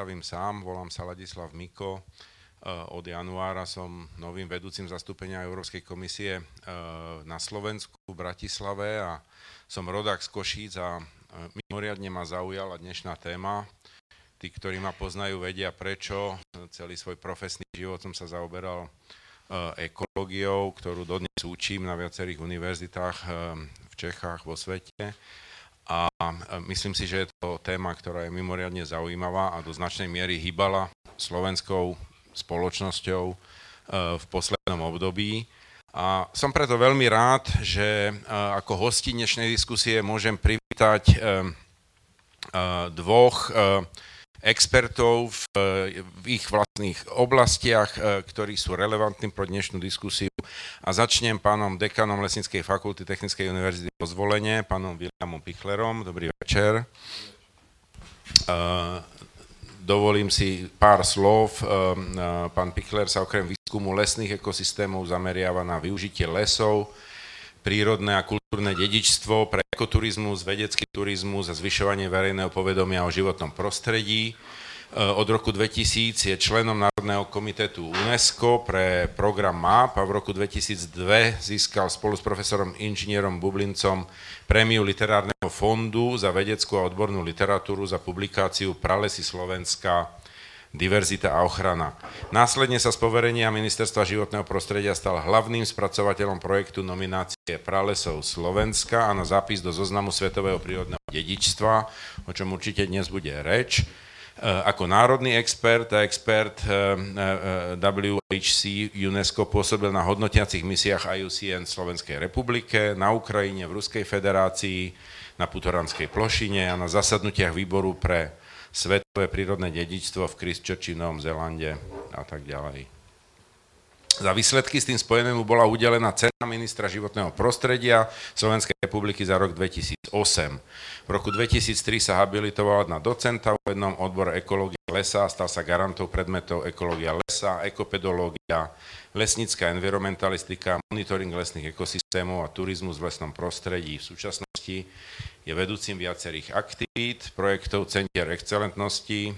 predstavím sám, volám sa Ladislav Miko. Od januára som novým vedúcim zastúpenia Európskej komisie na Slovensku v Bratislave a som rodák z Košíc a mimoriadne ma zaujala dnešná téma. Tí, ktorí ma poznajú, vedia prečo. Celý svoj profesný život som sa zaoberal ekológiou, ktorú dodnes učím na viacerých univerzitách v Čechách, vo svete a myslím si, že je to téma, ktorá je mimoriadne zaujímavá a do značnej miery hýbala slovenskou spoločnosťou e, v poslednom období. A som preto veľmi rád, že e, ako hosti dnešnej diskusie môžem privítať e, dvoch expertov v, v ich vlastných oblastiach, e, ktorí sú relevantní pro dnešnú diskusiu. A začnem pánom dekanom Lesnickej fakulty Technickej univerzity po zvolenie, pánom Williamom Pichlerom. Dobrý večer. E, dovolím si pár slov. E, pán Pichler sa okrem výskumu lesných ekosystémov zameriava na využitie lesov, prírodné a kultúrne dedičstvo pre ekoturizmus, vedecký turizmus a zvyšovanie verejného povedomia o životnom prostredí. E, od roku 2000 je členom Národného komitetu UNESCO pre program MAP a v roku 2002 získal spolu s profesorom inžinierom Bublincom prémiu Literárneho fondu za vedeckú a odbornú literatúru za publikáciu Pralesy Slovenska diverzita a ochrana. Následne sa z poverenia Ministerstva životného prostredia stal hlavným spracovateľom projektu nominácie Pralesov Slovenska a na zápis do zoznamu Svetového prírodného dedičstva, o čom určite dnes bude reč. E, ako národný expert a expert e, e, WHC UNESCO pôsobil na hodnotiacich misiách IUCN v Slovenskej republike, na Ukrajine, v Ruskej federácii, na Putoranskej plošine a na zasadnutiach výboru pre svetové prírodné dedičstvo v Christchurchi, Novom Zelande a tak ďalej. Za výsledky s tým spojenému bola udelená cena ministra životného prostredia Slovenskej republiky za rok 2008. V roku 2003 sa habilitoval na docenta v jednom odbore ekológie lesa a stal sa garantou predmetov ekológia lesa, ekopedológia, lesnícka environmentalistika, monitoring lesných ekosystémov a turizmus v lesnom prostredí. V súčasnosti je vedúcim viacerých aktivít, projektov Centier excelentnosti,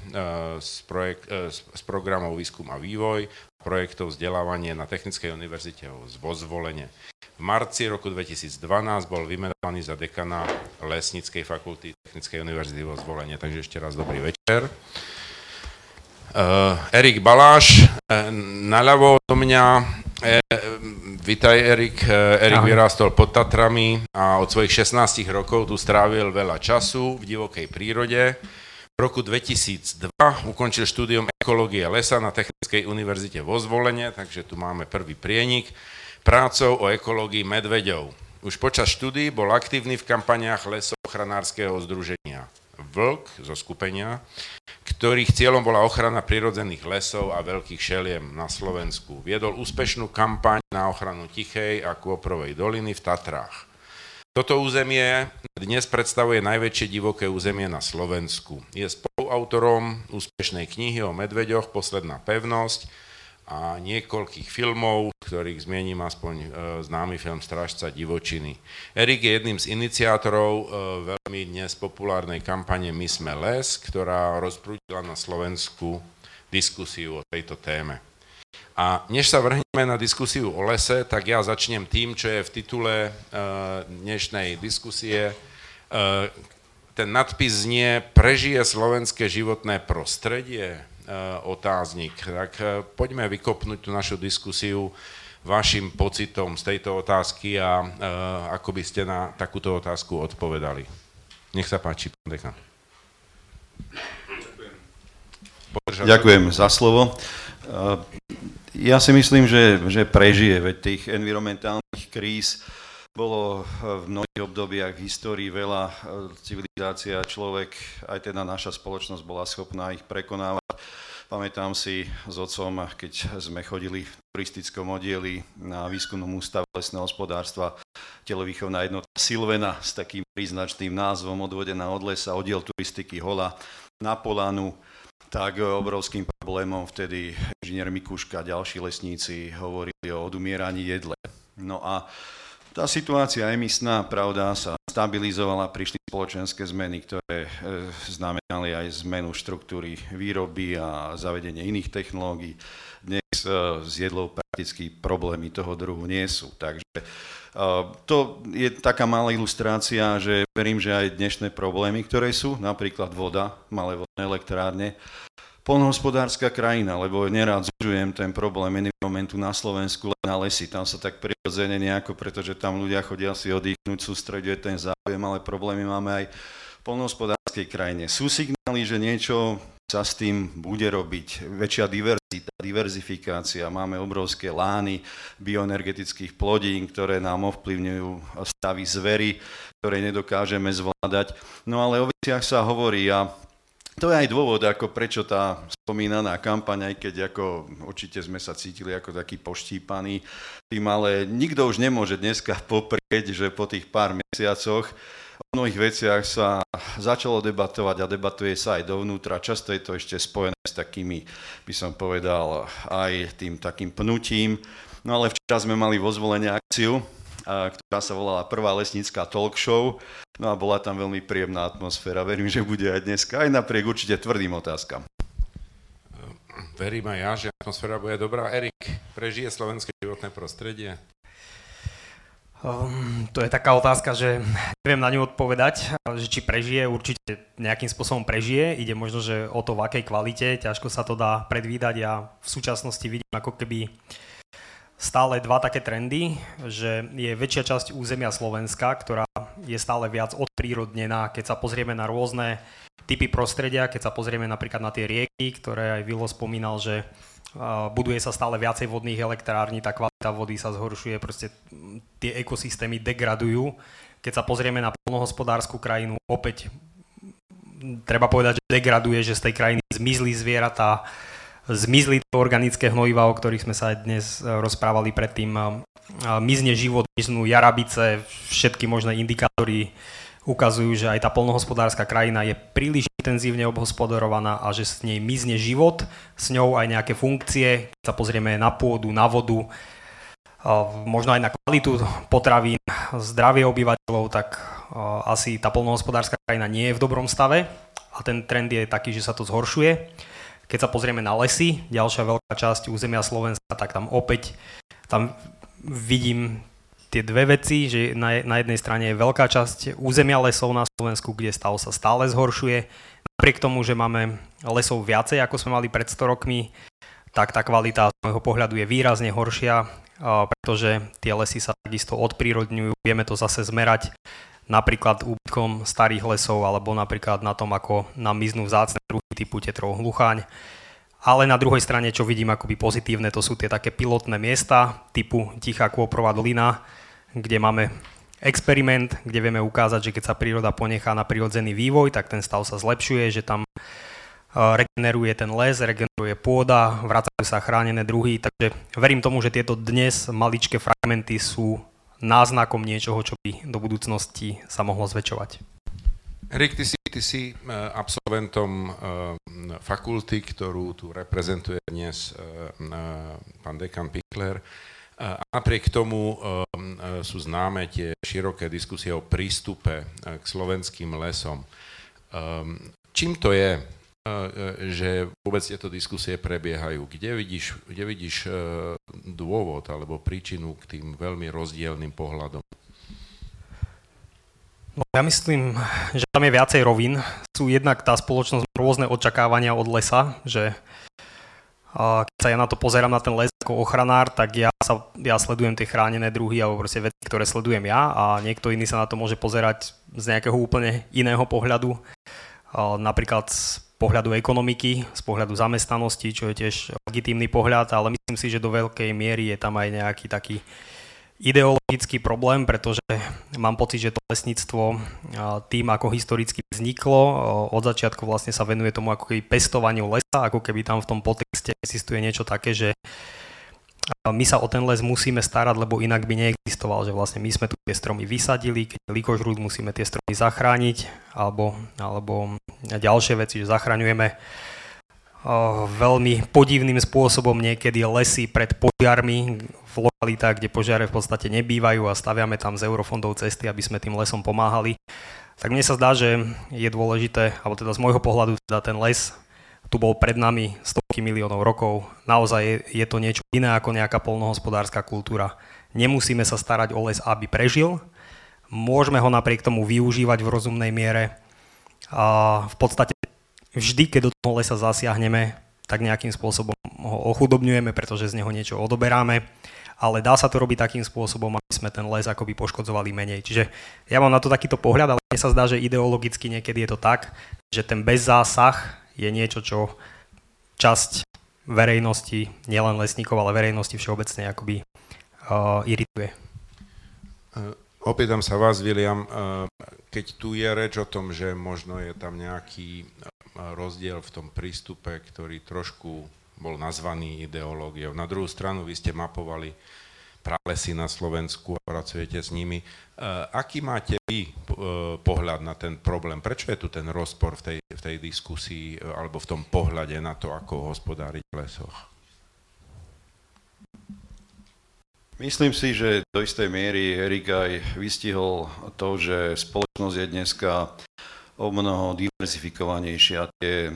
z, e, projekt, z e, programov Výskum a vývoj, projektov vzdelávanie na Technickej univerzite vo zvolenie. V marci roku 2012 bol vymenovaný za dekana Lesnickej fakulty Technickej univerzity vo zvolenie. Takže ešte raz dobrý večer. Uh, Erik Baláš, uh, naľavo do mňa E, Vítaj Erik. E, Erik Ahoj. vyrástol pod Tatrami a od svojich 16 rokov tu strávil veľa času v divokej prírode. V roku 2002 ukončil štúdium ekológie lesa na Technickej univerzite vo Zvolenie, takže tu máme prvý prienik, prácou o ekológii medveďov. Už počas štúdií bol aktívny v kampaniách lesochranárskeho združenia Vlk zo skupenia, ktorých cieľom bola ochrana prirodzených lesov a veľkých šeliem na Slovensku. Viedol úspešnú kampaň na ochranu Tichej a Kôprovej doliny v Tatrách. Toto územie dnes predstavuje najväčšie divoké územie na Slovensku. Je spoluautorom úspešnej knihy o medveďoch Posledná pevnosť, a niekoľkých filmov, ktorých zmiením aspoň e, známy film Stražca divočiny. Erik je jedným z iniciátorov e, veľmi dnes populárnej kampane My sme les, ktorá rozprúdila na Slovensku diskusiu o tejto téme. A než sa vrhneme na diskusiu o lese, tak ja začnem tým, čo je v titule e, dnešnej diskusie. Ten nadpis znie Prežije slovenské životné prostredie? Eh, otáznik. Tak eh, poďme vykopnúť tú našu diskusiu vašim pocitom z tejto otázky a uh, ako by ste na takúto otázku odpovedali. Nech sa páči, pán dekan. Ďakujem. Ďakujem za slovo. Ja si myslím, že, že prežije, veď tých environmentálnych kríz bolo v mnohých obdobiach v histórii veľa. Civilizácia, človek, aj teda naša spoločnosť bola schopná ich prekonávať Pamätám si s otcom, keď sme chodili v turistickom oddieli na výskumnom ústave lesného hospodárstva telovýchovná jednota Silvena s takým príznačným názvom odvodená od lesa, oddiel turistiky Hola na Polanu, tak obrovským problémom vtedy inžinier Mikuška a ďalší lesníci hovorili o odumieraní jedle. No a tá situácia emisná, pravda, sa stabilizovala, prišli spoločenské zmeny, ktoré e, znamenali aj zmenu štruktúry výroby a zavedenie iných technológií. Dnes e, s jedlou prakticky problémy toho druhu nie sú. Takže e, to je taká malá ilustrácia, že verím, že aj dnešné problémy, ktoré sú, napríklad voda, malé vodné elektrárne, polnohospodárska krajina, lebo nerád zužujem ten problém environmentu na Slovensku len na lesy. Tam sa tak prirodzene nejako, pretože tam ľudia chodia si oddychnúť, sústreďuje ten záujem, ale problémy máme aj v polnohospodárskej krajine. Sú signály, že niečo sa s tým bude robiť. Väčšia diverzita, diverzifikácia. Máme obrovské lány bioenergetických plodín, ktoré nám ovplyvňujú stavy zvery, ktoré nedokážeme zvládať. No ale o veciach sa hovorí a to je aj dôvod, ako prečo tá spomínaná kampaň, aj keď ako určite sme sa cítili ako taký poštípaný tým, ale nikto už nemôže dneska poprieť, že po tých pár mesiacoch o mnohých veciach sa začalo debatovať a debatuje sa aj dovnútra. Často je to ešte spojené s takými, by som povedal, aj tým takým pnutím. No ale včera sme mali vo zvolenie akciu, ktorá sa volala Prvá lesnícká talk show. No a bola tam veľmi príjemná atmosféra. Verím, že bude aj dneska, aj napriek určite tvrdým otázkam. Verím aj ja, že atmosféra bude dobrá. Erik, prežije slovenské životné prostredie? Um, to je taká otázka, že neviem na ňu odpovedať, že či prežije, určite nejakým spôsobom prežije. Ide možno, že o to, v akej kvalite, ťažko sa to dá predvídať. Ja v súčasnosti vidím ako keby stále dva také trendy, že je väčšia časť územia Slovenska, ktorá je stále viac odprírodnená, keď sa pozrieme na rôzne typy prostredia, keď sa pozrieme napríklad na tie rieky, ktoré aj Vilo spomínal, že buduje sa stále viacej vodných elektrární, tá kvalita vody sa zhoršuje, proste tie ekosystémy degradujú. Keď sa pozrieme na polnohospodárskú krajinu, opäť treba povedať, že degraduje, že z tej krajiny zmizli zvieratá, zmizli organické hnojiva, o ktorých sme sa aj dnes e, rozprávali predtým. Mizne život, miznú jarabice, všetky možné indikátory ukazujú, že aj tá polnohospodárska krajina je príliš intenzívne obhospodarovaná a že s nej mizne život, s ňou aj nejaké funkcie, keď sa pozrieme na pôdu, na vodu, možno aj na kvalitu potravín, zdravie obyvateľov, tak asi tá polnohospodárska krajina nie je v dobrom stave a ten trend je taký, že sa to zhoršuje. Keď sa pozrieme na lesy, ďalšia veľká časť územia Slovenska, tak tam opäť tam vidím tie dve veci, že na, na jednej strane je veľká časť územia lesov na Slovensku, kde stav sa stále zhoršuje. Napriek tomu, že máme lesov viacej, ako sme mali pred 100 rokmi, tak tá kvalita z môjho pohľadu je výrazne horšia, pretože tie lesy sa takisto odprírodňujú. Vieme to zase zmerať napríklad úbytkom starých lesov alebo napríklad na tom, ako nám miznú vzácne druhy typu tetrov hlucháň. Ale na druhej strane, čo vidím akoby pozitívne, to sú tie také pilotné miesta typu Tichá Kôprová dolina, kde máme experiment, kde vieme ukázať, že keď sa príroda ponechá na prirodzený vývoj, tak ten stav sa zlepšuje, že tam regeneruje ten les, regeneruje pôda, vracajú sa chránené druhy, takže verím tomu, že tieto dnes maličké fragmenty sú náznakom niečoho, čo by do budúcnosti sa mohlo zväčšovať. Erik, ty si, ty si eh, absolventom eh, fakulty, ktorú tu reprezentuje dnes eh, pán dekan Pickler. A napriek tomu sú známe tie široké diskusie o prístupe k slovenským lesom. Čím to je? Že vôbec tieto diskusie prebiehajú. Kde vidíš, kde vidíš dôvod alebo príčinu k tým veľmi rozdielným pohľadom? No, ja myslím, že tam je viacej rovín. Sú jednak tá spoločnosť rôzne očakávania od lesa, že keď sa ja na to pozerám na ten les ako ochranár, tak ja, sa, ja sledujem tie chránené druhy alebo proste veci, ktoré sledujem ja a niekto iný sa na to môže pozerať z nejakého úplne iného pohľadu. Napríklad pohľadu ekonomiky, z pohľadu zamestnanosti, čo je tiež legitímny pohľad, ale myslím si, že do veľkej miery je tam aj nejaký taký ideologický problém, pretože mám pocit, že to lesníctvo tým, ako historicky vzniklo, od začiatku vlastne sa venuje tomu ako keby pestovaniu lesa, ako keby tam v tom potexte existuje niečo také, že my sa o ten les musíme starať, lebo inak by neexistoval, že vlastne my sme tu tie stromy vysadili, keď likožrúd, musíme tie stromy zachrániť, alebo, alebo ďalšie veci, že zachraňujeme veľmi podivným spôsobom niekedy lesy pred požiarmi v lokalitách, kde požiare v podstate nebývajú a staviame tam z eurofondov cesty, aby sme tým lesom pomáhali. Tak mne sa zdá, že je dôležité, alebo teda z môjho pohľadu teda ten les tu bol pred nami stovky miliónov rokov. Naozaj je, to niečo iné ako nejaká polnohospodárska kultúra. Nemusíme sa starať o les, aby prežil. Môžeme ho napriek tomu využívať v rozumnej miere. A v podstate vždy, keď do toho lesa zasiahneme, tak nejakým spôsobom ho ochudobňujeme, pretože z neho niečo odoberáme, ale dá sa to robiť takým spôsobom, aby sme ten les akoby poškodzovali menej. Čiže ja mám na to takýto pohľad, ale mne sa zdá, že ideologicky niekedy je to tak, že ten bezzásah je niečo, čo časť verejnosti, nielen lesníkov, ale verejnosti všeobecne akoby uh, irituje. Uh, opýtam sa vás, William, uh, keď tu je reč o tom, že možno je tam nejaký rozdiel v tom prístupe, ktorý trošku bol nazvaný ideológiou. Na druhú stranu vy ste mapovali pralesy na Slovensku a pracujete s nimi. Aký máte vy pohľad na ten problém? Prečo je tu ten rozpor v tej, v tej diskusii alebo v tom pohľade na to, ako hospodáriť v lesoch? Myslím si, že do istej miery Erik aj vystihol to, že spoločnosť je dneska o mnoho diverzifikovanejšia. Tie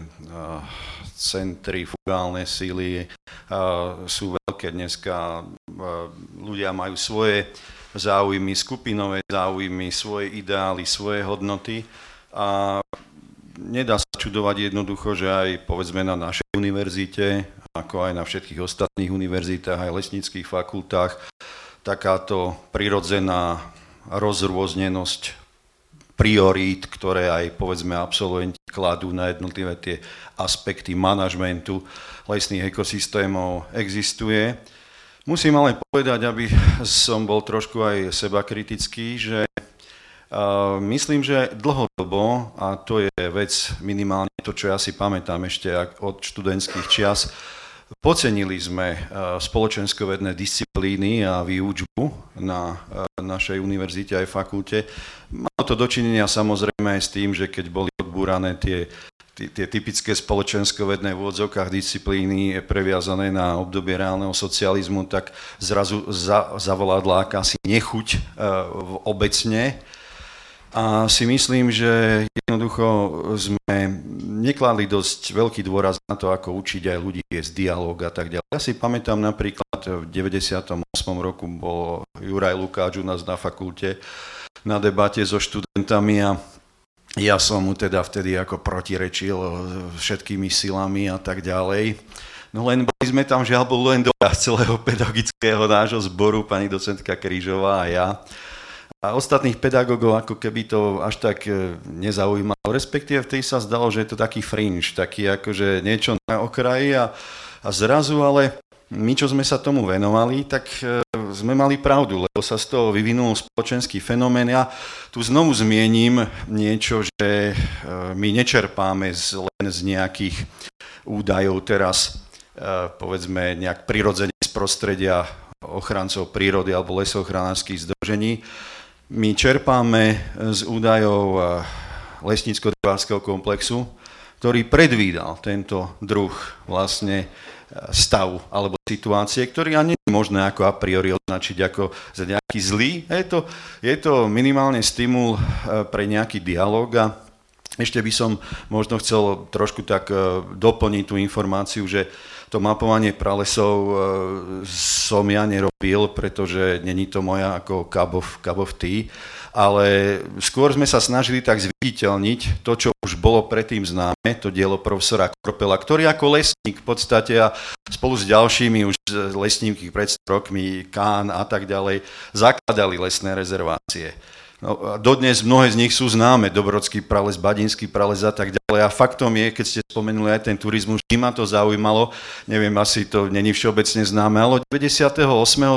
centrifugálne síly sú veľké dneska. Ľudia majú svoje záujmy, skupinové záujmy, svoje ideály, svoje hodnoty a nedá sa čudovať jednoducho, že aj povedzme na našej univerzite, ako aj na všetkých ostatných univerzitách, aj lesníckých fakultách, takáto prirodzená rozrôznenosť priorít, ktoré aj povedzme absolventi kladú na jednotlivé tie aspekty manažmentu lesných ekosystémov existuje. Musím ale povedať, aby som bol trošku aj seba kritický, že myslím, že dlhodobo, a to je vec minimálne to, čo ja si pamätám ešte od študentských čias, Pocenili sme spoločenskovedné disciplíny a výučbu na našej univerzite aj fakulte. Malo to dočinenia samozrejme aj s tým, že keď boli odbúrané tie, tie, tie typické spoločenskovedné v úvodzovkách disciplíny previazané na obdobie reálneho socializmu, tak zrazu za, zavládla akási nechuť obecne a si myslím, že jednoducho sme nekladli dosť veľký dôraz na to, ako učiť aj ľudí z dialog a tak ďalej. Ja si pamätám napríklad v 98. roku bol Juraj Lukáč u nás na fakulte na debate so študentami a ja som mu teda vtedy ako protirečil všetkými silami a tak ďalej. No len boli sme tam žiaľ bol len do celého pedagogického nášho zboru, pani docentka Krížová a ja. A ostatných pedagógov ako keby to až tak e, nezaujímalo. Respektíve v tej sa zdalo, že je to taký fringe, taký akože niečo na okraji a, a zrazu ale my, čo sme sa tomu venovali, tak e, sme mali pravdu, lebo sa z toho vyvinul spoločenský fenomén. Ja tu znovu zmiením niečo, že e, my nečerpáme z, len z nejakých údajov teraz, povedzme, nejak prirodzene z prostredia ochrancov prírody alebo lesochranárských združení, my čerpáme z údajov eh, lesnícko komplexu, ktorý predvídal tento druh vlastne eh, stav alebo situácie, ktorý ani nie je možné ako a priori označiť ako za nejaký zlý. Je to, je to minimálne stimul eh, pre nejaký dialog a ešte by som možno chcel trošku tak doplniť tú informáciu, že to mapovanie pralesov e, som ja nerobil, pretože není to moja ako cup of, tea, ale skôr sme sa snažili tak zviditeľniť to, čo už bolo predtým známe, to dielo profesora Korpela, ktorý ako lesník v podstate a spolu s ďalšími už lesníky pred rokmi, Kán a tak ďalej, zakladali lesné rezervácie. No, dodnes mnohé z nich sú známe, Dobrodský prales, Badinský prales a tak ďalej. A faktom je, keď ste spomenuli aj ten turizmus, vždy ma to zaujímalo, neviem, asi to není všeobecne známe, ale od 98.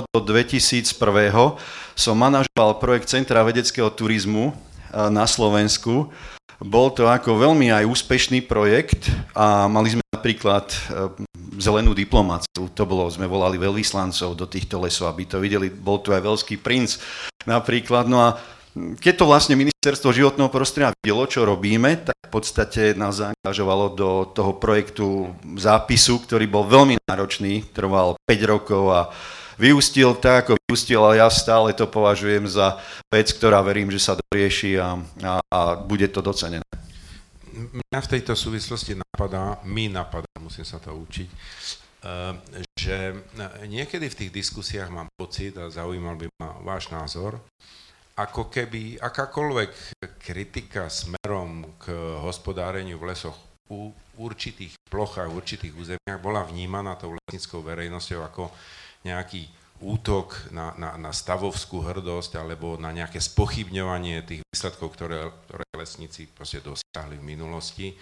do 2001. som manažoval projekt Centra vedeckého turizmu na Slovensku. Bol to ako veľmi aj úspešný projekt a mali sme napríklad zelenú diplomáciu. To bolo, sme volali veľvyslancov do týchto lesov, aby to videli. Bol tu aj veľský princ napríklad. No a keď to vlastne ministerstvo životného prostredia videlo, čo robíme, tak v podstate nás zaangažovalo do toho projektu zápisu, ktorý bol veľmi náročný, trval 5 rokov a vyústil tak, ako vyústil, ale ja stále to považujem za vec, ktorá verím, že sa dorieši a, a, a bude to docenené. Mňa v tejto súvislosti napadá, mi napadá, musím sa to učiť, eh, že niekedy v tých diskusiách mám pocit, a zaujímal by ma váš názor, ako keby akákoľvek kritika smerom k hospodáreniu v lesoch u určitých plochách, v určitých územiach bola vnímaná tou lesnickou verejnosťou ako nejaký útok na, na, na stavovskú hrdosť alebo na nejaké spochybňovanie tých výsledkov, ktoré, ktoré lesníci proste dosiahli v minulosti.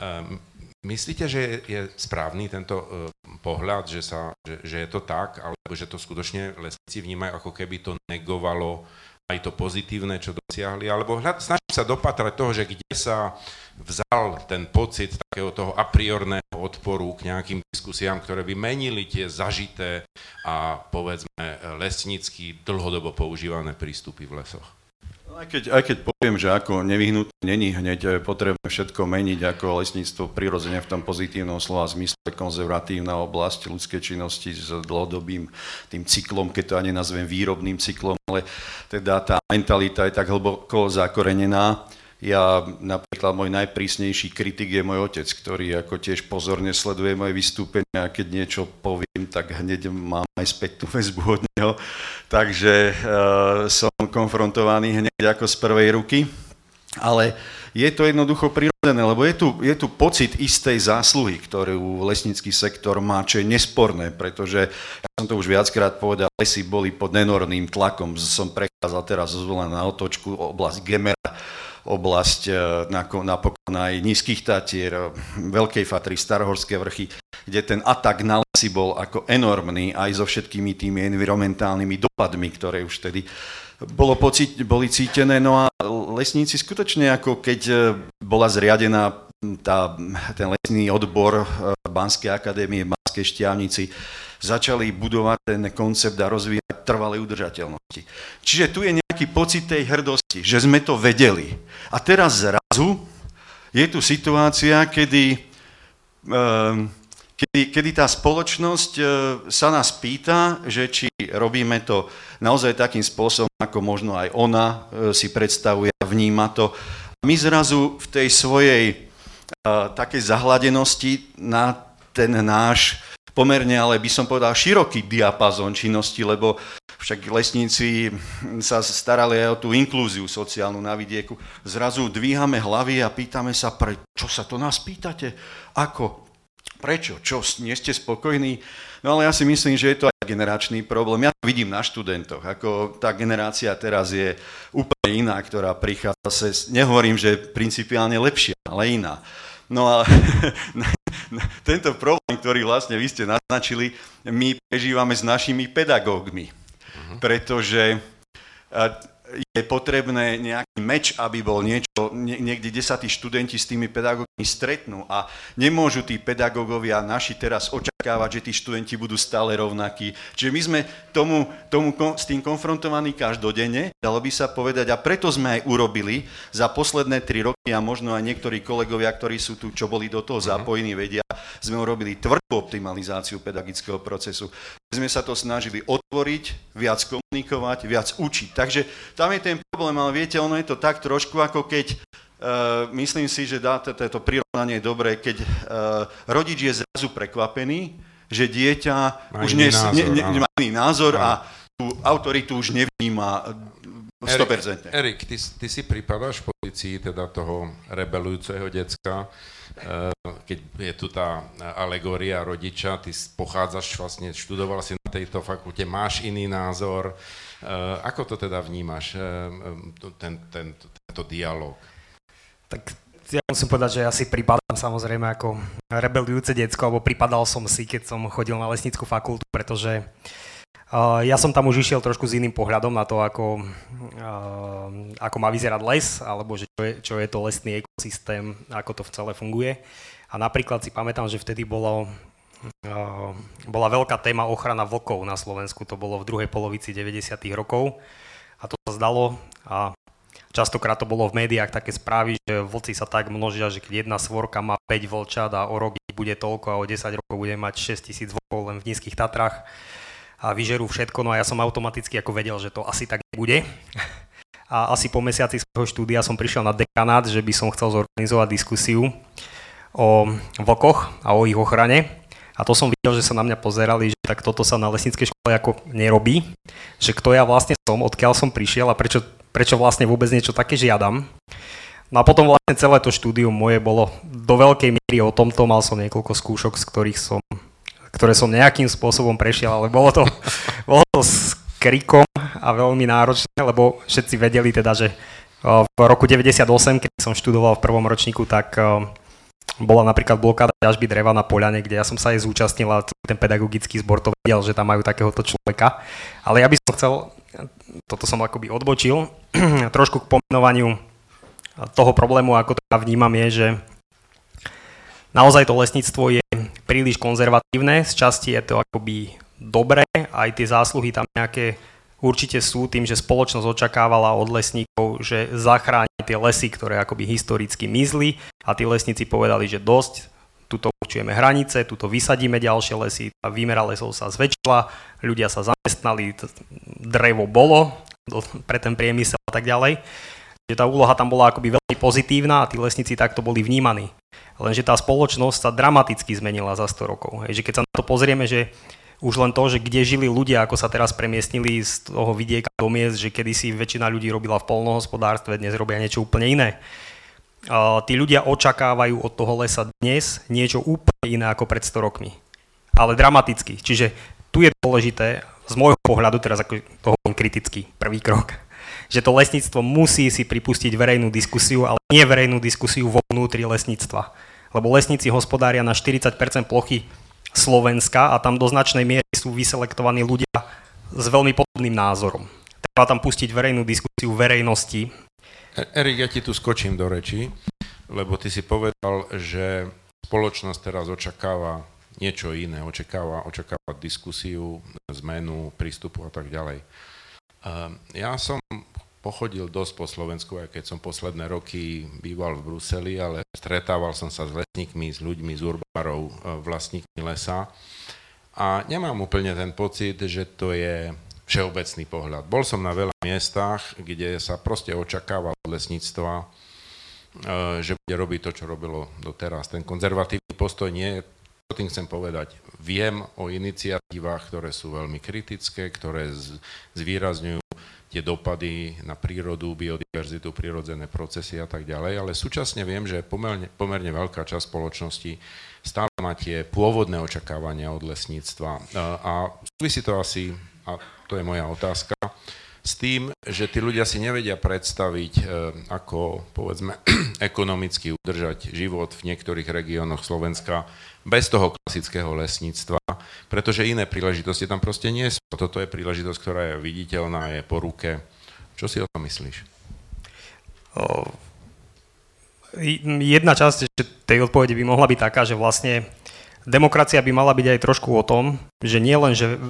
Um, myslíte, že je správny tento uh, pohľad, že, sa, že, že je to tak, alebo že to skutočne lesníci vnímajú, ako keby to negovalo aj to pozitívne, čo dosiahli, alebo hľad, snažím sa dopatrať toho, že kde sa vzal ten pocit takého toho a priorného odporu k nejakým diskusiám, ktoré by menili tie zažité a povedzme lesnícky dlhodobo používané prístupy v lesoch. Aj keď, aj keď poviem, že ako nevyhnutné není hneď potrebné všetko meniť, ako lesníctvo prirodzene v tom pozitívnom slova zmysle konzervatívna oblasť ľudskej činnosti s dlhodobým tým cyklom, keď to ani nazvem výrobným cyklom, ale teda tá mentalita je tak hlboko zakorenená, ja napríklad môj najprísnejší kritik je môj otec, ktorý ako tiež pozorne sleduje moje vystúpenia a keď niečo poviem, tak hneď mám aj späť tú väzbu od neho. Takže uh, som konfrontovaný hneď ako z prvej ruky. Ale je to jednoducho prirodzené, lebo je tu, je tu pocit istej zásluhy, ktorú lesnícky sektor má, čo je nesporné, pretože, ja som to už viackrát povedal, lesy boli pod enormným tlakom. Som prechádzal teraz zvolená na otočku oblasť Gemera, oblasť e, napokon aj nízkych Tatier, e, Veľkej Fatry, Starohorské vrchy, kde ten atak na lesy bol ako enormný aj so všetkými tými environmentálnymi dopadmi, ktoré už tedy bolo pocit, boli cítené. No a lesníci skutočne ako keď e, bola zriadená tá, ten lesný odbor Banskej akadémie v Banskej Štiavnici, začali budovať ten koncept a rozvíjať trvalej udržateľnosti. Čiže tu je nejaký pocit tej hrdosti, že sme to vedeli. A teraz zrazu je tu situácia, kedy, ehm, kedy, kedy tá spoločnosť e, sa nás pýta, že či robíme to naozaj takým spôsobom, ako možno aj ona e, si predstavuje a vníma to. My zrazu v tej svojej e, takej zahladenosti na ten náš pomerne, ale by som povedal, široký diapazon činnosti, lebo však lesníci sa starali aj o tú inklúziu sociálnu na vidieku. Zrazu dvíhame hlavy a pýtame sa, pre čo sa to nás pýtate? Ako? Prečo? Čo? Nie ste spokojní? No ale ja si myslím, že je to aj generačný problém. Ja to vidím na študentoch, ako tá generácia teraz je úplne iná, ktorá prichádza, se, nehovorím, že principiálne lepšia, ale iná. No a tento problém, ktorý vlastne vy ste naznačili, my prežívame s našimi pedagógmi, uh-huh. pretože je potrebné nejaký meč, aby bol niečo, niekde kde sa tí študenti s tými pedagógmi stretnú a nemôžu tí pedagógovia naši teraz očakávať, že tí študenti budú stále rovnakí. Čiže my sme tomu, tomu s tým konfrontovaní každodenne, dalo by sa povedať, a preto sme aj urobili za posledné tri roky a možno aj niektorí kolegovia, ktorí sú tu, čo boli do toho mhm. zapojení, vedia, sme urobili tvrdú optimalizáciu pedagogického procesu. Sme sa to snažili otvoriť, viac komunikovať, viac učiť. Takže tam je ten problém, ale viete, ono je to tak trošku ako keď, uh, myslím si, že dá toto prirovnanie je dobré, keď uh, rodič je zrazu prekvapený, že dieťa má už nes, názor, ne, ne, nemá iný názor a tú autoritu už nevníma 100%. Erik, Erik ty, ty si pripadáš v pozícii teda toho rebelujúceho decka, eh, keď je tu tá alegória rodiča, ty pochádzaš vlastne, študoval si na tejto fakulte, máš iný názor, Eh, ako to teda vnímaš, eh, ten, ten, tento dialog? Tak ja musím povedať, že ja si pripadám samozrejme ako rebelujúce diecko, alebo pripadal som si, keď som chodil na lesnickú fakultu, pretože uh, ja som tam už išiel trošku s iným pohľadom na to, ako, uh, ako má vyzerať les, alebo že čo je, čo je to lesný ekosystém, ako to v celé funguje. A napríklad si pamätám, že vtedy bolo bola veľká téma ochrana vlkov na Slovensku, to bolo v druhej polovici 90. rokov a to sa zdalo a Častokrát to bolo v médiách také správy, že vlci sa tak množia, že keď jedna svorka má 5 vlčat a o rok bude toľko a o 10 rokov bude mať 6 tisíc vlkov len v nízkych Tatrách a vyžerú všetko. No a ja som automaticky ako vedel, že to asi tak nebude. A asi po mesiaci svojho štúdia som prišiel na dekanát, že by som chcel zorganizovať diskusiu o vlkoch a o ich ochrane. A to som videl, že sa na mňa pozerali, že tak toto sa na lesníckej škole ako nerobí, že kto ja vlastne som, odkiaľ som prišiel a prečo prečo vlastne vôbec niečo také žiadam. No a potom vlastne celé to štúdium moje bolo do veľkej miery o tomto, mal som niekoľko skúšok, z ktorých som, ktoré som nejakým spôsobom prešiel, ale bolo to, bolo to s krikom a veľmi náročné, lebo všetci vedeli teda, že v roku 98, keď som študoval v prvom ročníku, tak bola napríklad blokáda ťažby dreva na Poľane, kde ja som sa aj zúčastnil a ten pedagogický zbor to vedel, že tam majú takéhoto človeka. Ale ja by som chcel toto som akoby odbočil, trošku k pomenovaniu toho problému, ako to ja vnímam, je, že naozaj to lesníctvo je príliš konzervatívne, z časti je to akoby dobré, aj tie zásluhy tam nejaké určite sú tým, že spoločnosť očakávala od lesníkov, že zachráni tie lesy, ktoré akoby historicky mizli a tí lesníci povedali, že dosť, tuto určujeme hranice, tuto vysadíme ďalšie lesy, a výmera lesov sa zväčšila, ľudia sa zamestnali, drevo bolo pre ten priemysel a tak ďalej. Že tá úloha tam bola akoby veľmi pozitívna a tí lesníci takto boli vnímaní. Lenže tá spoločnosť sa dramaticky zmenila za 100 rokov. Hej, že keď sa na to pozrieme, že už len to, že kde žili ľudia, ako sa teraz premiestnili z toho vidieka do miest, že kedysi väčšina ľudí robila v polnohospodárstve, dnes robia niečo úplne iné. Uh, tí ľudia očakávajú od toho lesa dnes niečo úplne iné ako pred 100 rokmi. Ale dramaticky. Čiže tu je dôležité, z môjho pohľadu, teraz ako toho kritický prvý krok, že to lesníctvo musí si pripustiť verejnú diskusiu, ale nie verejnú diskusiu vo vnútri lesníctva. Lebo lesníci hospodária na 40% plochy Slovenska a tam do značnej miery sú vyselektovaní ľudia s veľmi podobným názorom. Treba tam pustiť verejnú diskusiu verejnosti. E- Erik, ja ti tu skočím do reči, lebo ty si povedal, že spoločnosť teraz očakáva niečo iné, očakáva, očakáva diskusiu, zmenu prístupu a tak ďalej. Ehm, ja som pochodil dosť po Slovensku, aj keď som posledné roky býval v Bruseli, ale stretával som sa s lesníkmi, s ľuďmi, z urbárov, e, vlastníkmi lesa a nemám úplne ten pocit, že to je všeobecný pohľad. Bol som na veľa miestach, kde sa proste očakával od lesníctva, e, že bude robiť to, čo robilo doteraz. Ten konzervatívny postoj nie je čo tým chcem povedať? Viem o iniciatívach, ktoré sú veľmi kritické, ktoré zvýrazňujú tie dopady na prírodu, biodiverzitu, prírodzené procesy a tak ďalej, ale súčasne viem, že pomerne, pomerne veľká časť spoločnosti stále má tie pôvodné očakávania od lesníctva. A súvisí to asi, a to je moja otázka, s tým, že tí ľudia si nevedia predstaviť, e, ako povedzme ekonomicky udržať život v niektorých regiónoch Slovenska bez toho klasického lesníctva, pretože iné príležitosti tam proste nie sú. Toto je príležitosť, ktorá je viditeľná, je po ruke. Čo si o tom myslíš? Jedna časť tej odpovede by mohla byť taká, že vlastne demokracia by mala byť aj trošku o tom, že nie len, že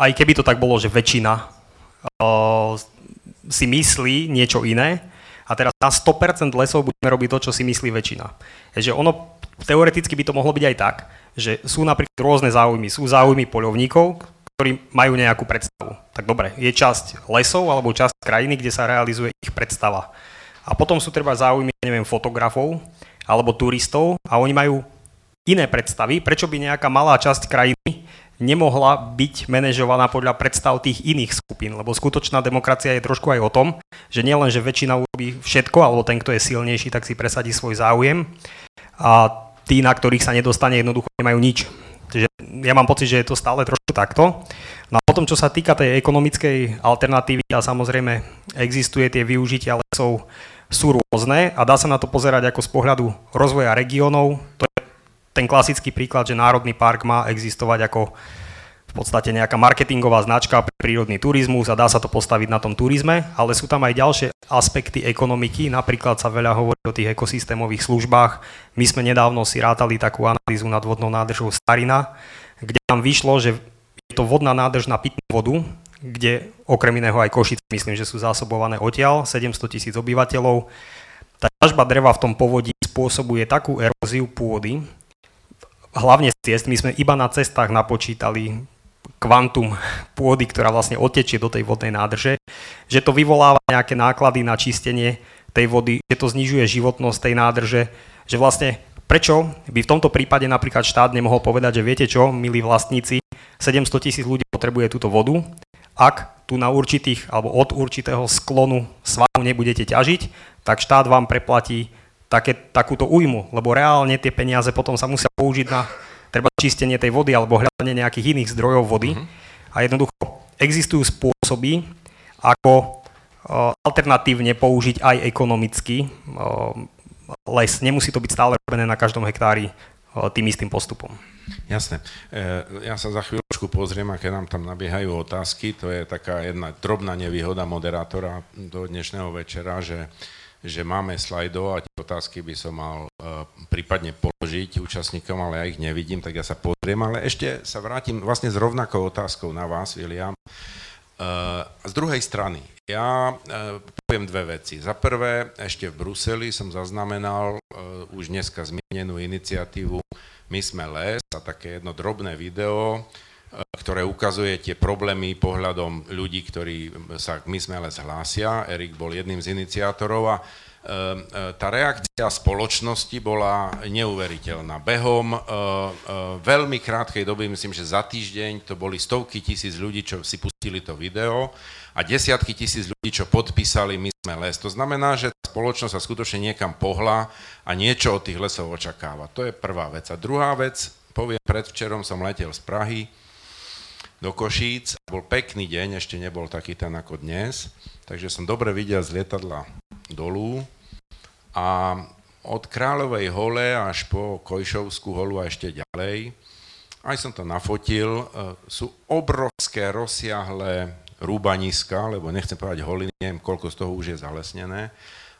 aj keby to tak bolo, že väčšina si myslí niečo iné a teraz na 100% lesov budeme robiť to, čo si myslí väčšina. Takže ono teoreticky by to mohlo byť aj tak, že sú napríklad rôzne záujmy. Sú záujmy poľovníkov, ktorí majú nejakú predstavu. Tak dobre, je časť lesov alebo časť krajiny, kde sa realizuje ich predstava. A potom sú treba záujmy, neviem, fotografov alebo turistov a oni majú iné predstavy, prečo by nejaká malá časť krajiny nemohla byť manažovaná podľa predstav tých iných skupín, lebo skutočná demokracia je trošku aj o tom, že nielen, že väčšina urobí všetko, alebo ten, kto je silnejší, tak si presadí svoj záujem a tí, na ktorých sa nedostane, jednoducho nemajú nič. Čiže ja mám pocit, že je to stále trošku takto. No a potom, čo sa týka tej ekonomickej alternatívy, a samozrejme existuje tie využitia lesov, sú rôzne a dá sa na to pozerať ako z pohľadu rozvoja regiónov. To je ten klasický príklad, že Národný park má existovať ako v podstate nejaká marketingová značka pre prírodný turizmus a dá sa to postaviť na tom turizme, ale sú tam aj ďalšie aspekty ekonomiky, napríklad sa veľa hovorí o tých ekosystémových službách. My sme nedávno si rátali takú analýzu nad vodnou nádržou Starina, kde nám vyšlo, že je to vodná nádrž na pitnú vodu, kde okrem iného aj Košice, myslím, že sú zásobované odtiaľ, 700 tisíc obyvateľov. Tá ťažba dreva v tom povodí spôsobuje takú eróziu pôdy, hlavne z ciest, my sme iba na cestách napočítali kvantum pôdy, ktorá vlastne otečie do tej vodnej nádrže, že to vyvoláva nejaké náklady na čistenie tej vody, že to znižuje životnosť tej nádrže, že vlastne prečo by v tomto prípade napríklad štát nemohol povedať, že viete čo, milí vlastníci, 700 tisíc ľudí potrebuje túto vodu, ak tu na určitých alebo od určitého sklonu svahu nebudete ťažiť, tak štát vám preplatí také, takúto újmu, lebo reálne tie peniaze potom sa musia použiť na treba čistenie tej vody alebo hľadanie nejakých iných zdrojov vody. Mm-hmm. A jednoducho existujú spôsoby, ako uh, alternatívne použiť aj ekonomicky uh, les. Nemusí to byť stále robené na každom hektári uh, tým istým postupom. Jasné. Ja sa za chvíľočku pozriem, aké nám tam nabiehajú otázky. To je taká jedna drobná nevýhoda moderátora do dnešného večera, že že máme slajdov a tie otázky by som mal uh, prípadne položiť účastníkom, ale ja ich nevidím, tak ja sa pozriem, ale ešte sa vrátim vlastne s rovnakou otázkou na vás, William. Uh, z druhej strany, ja uh, poviem dve veci. Za prvé, ešte v Bruseli som zaznamenal už dneska zmienenú iniciatívu My sme les a také jedno drobné video, ktoré ukazuje tie problémy pohľadom ľudí, ktorí sa k Mysmele zhlásia. Erik bol jedným z iniciátorov a ehm, e, tá reakcia spoločnosti bola neuveriteľná. Behom e, e, veľmi krátkej doby, myslím, že za týždeň, to boli stovky tisíc ľudí, čo si pustili to video a desiatky tisíc ľudí, čo podpísali My sme les. To znamená, že tá spoločnosť sa skutočne niekam pohla a niečo od tých lesov očakáva. To je prvá vec. A druhá vec, poviem, predvčerom som letel z Prahy, do Košíc. Bol pekný deň, ešte nebol taký ten ako dnes, takže som dobre videl z lietadla dolu. A od Kráľovej hole až po Kojšovskú holu a ešte ďalej, aj som to nafotil, e, sú obrovské rozsiahle rúbaniska, lebo nechcem povedať holiny, neviem, koľko z toho už je zalesnené,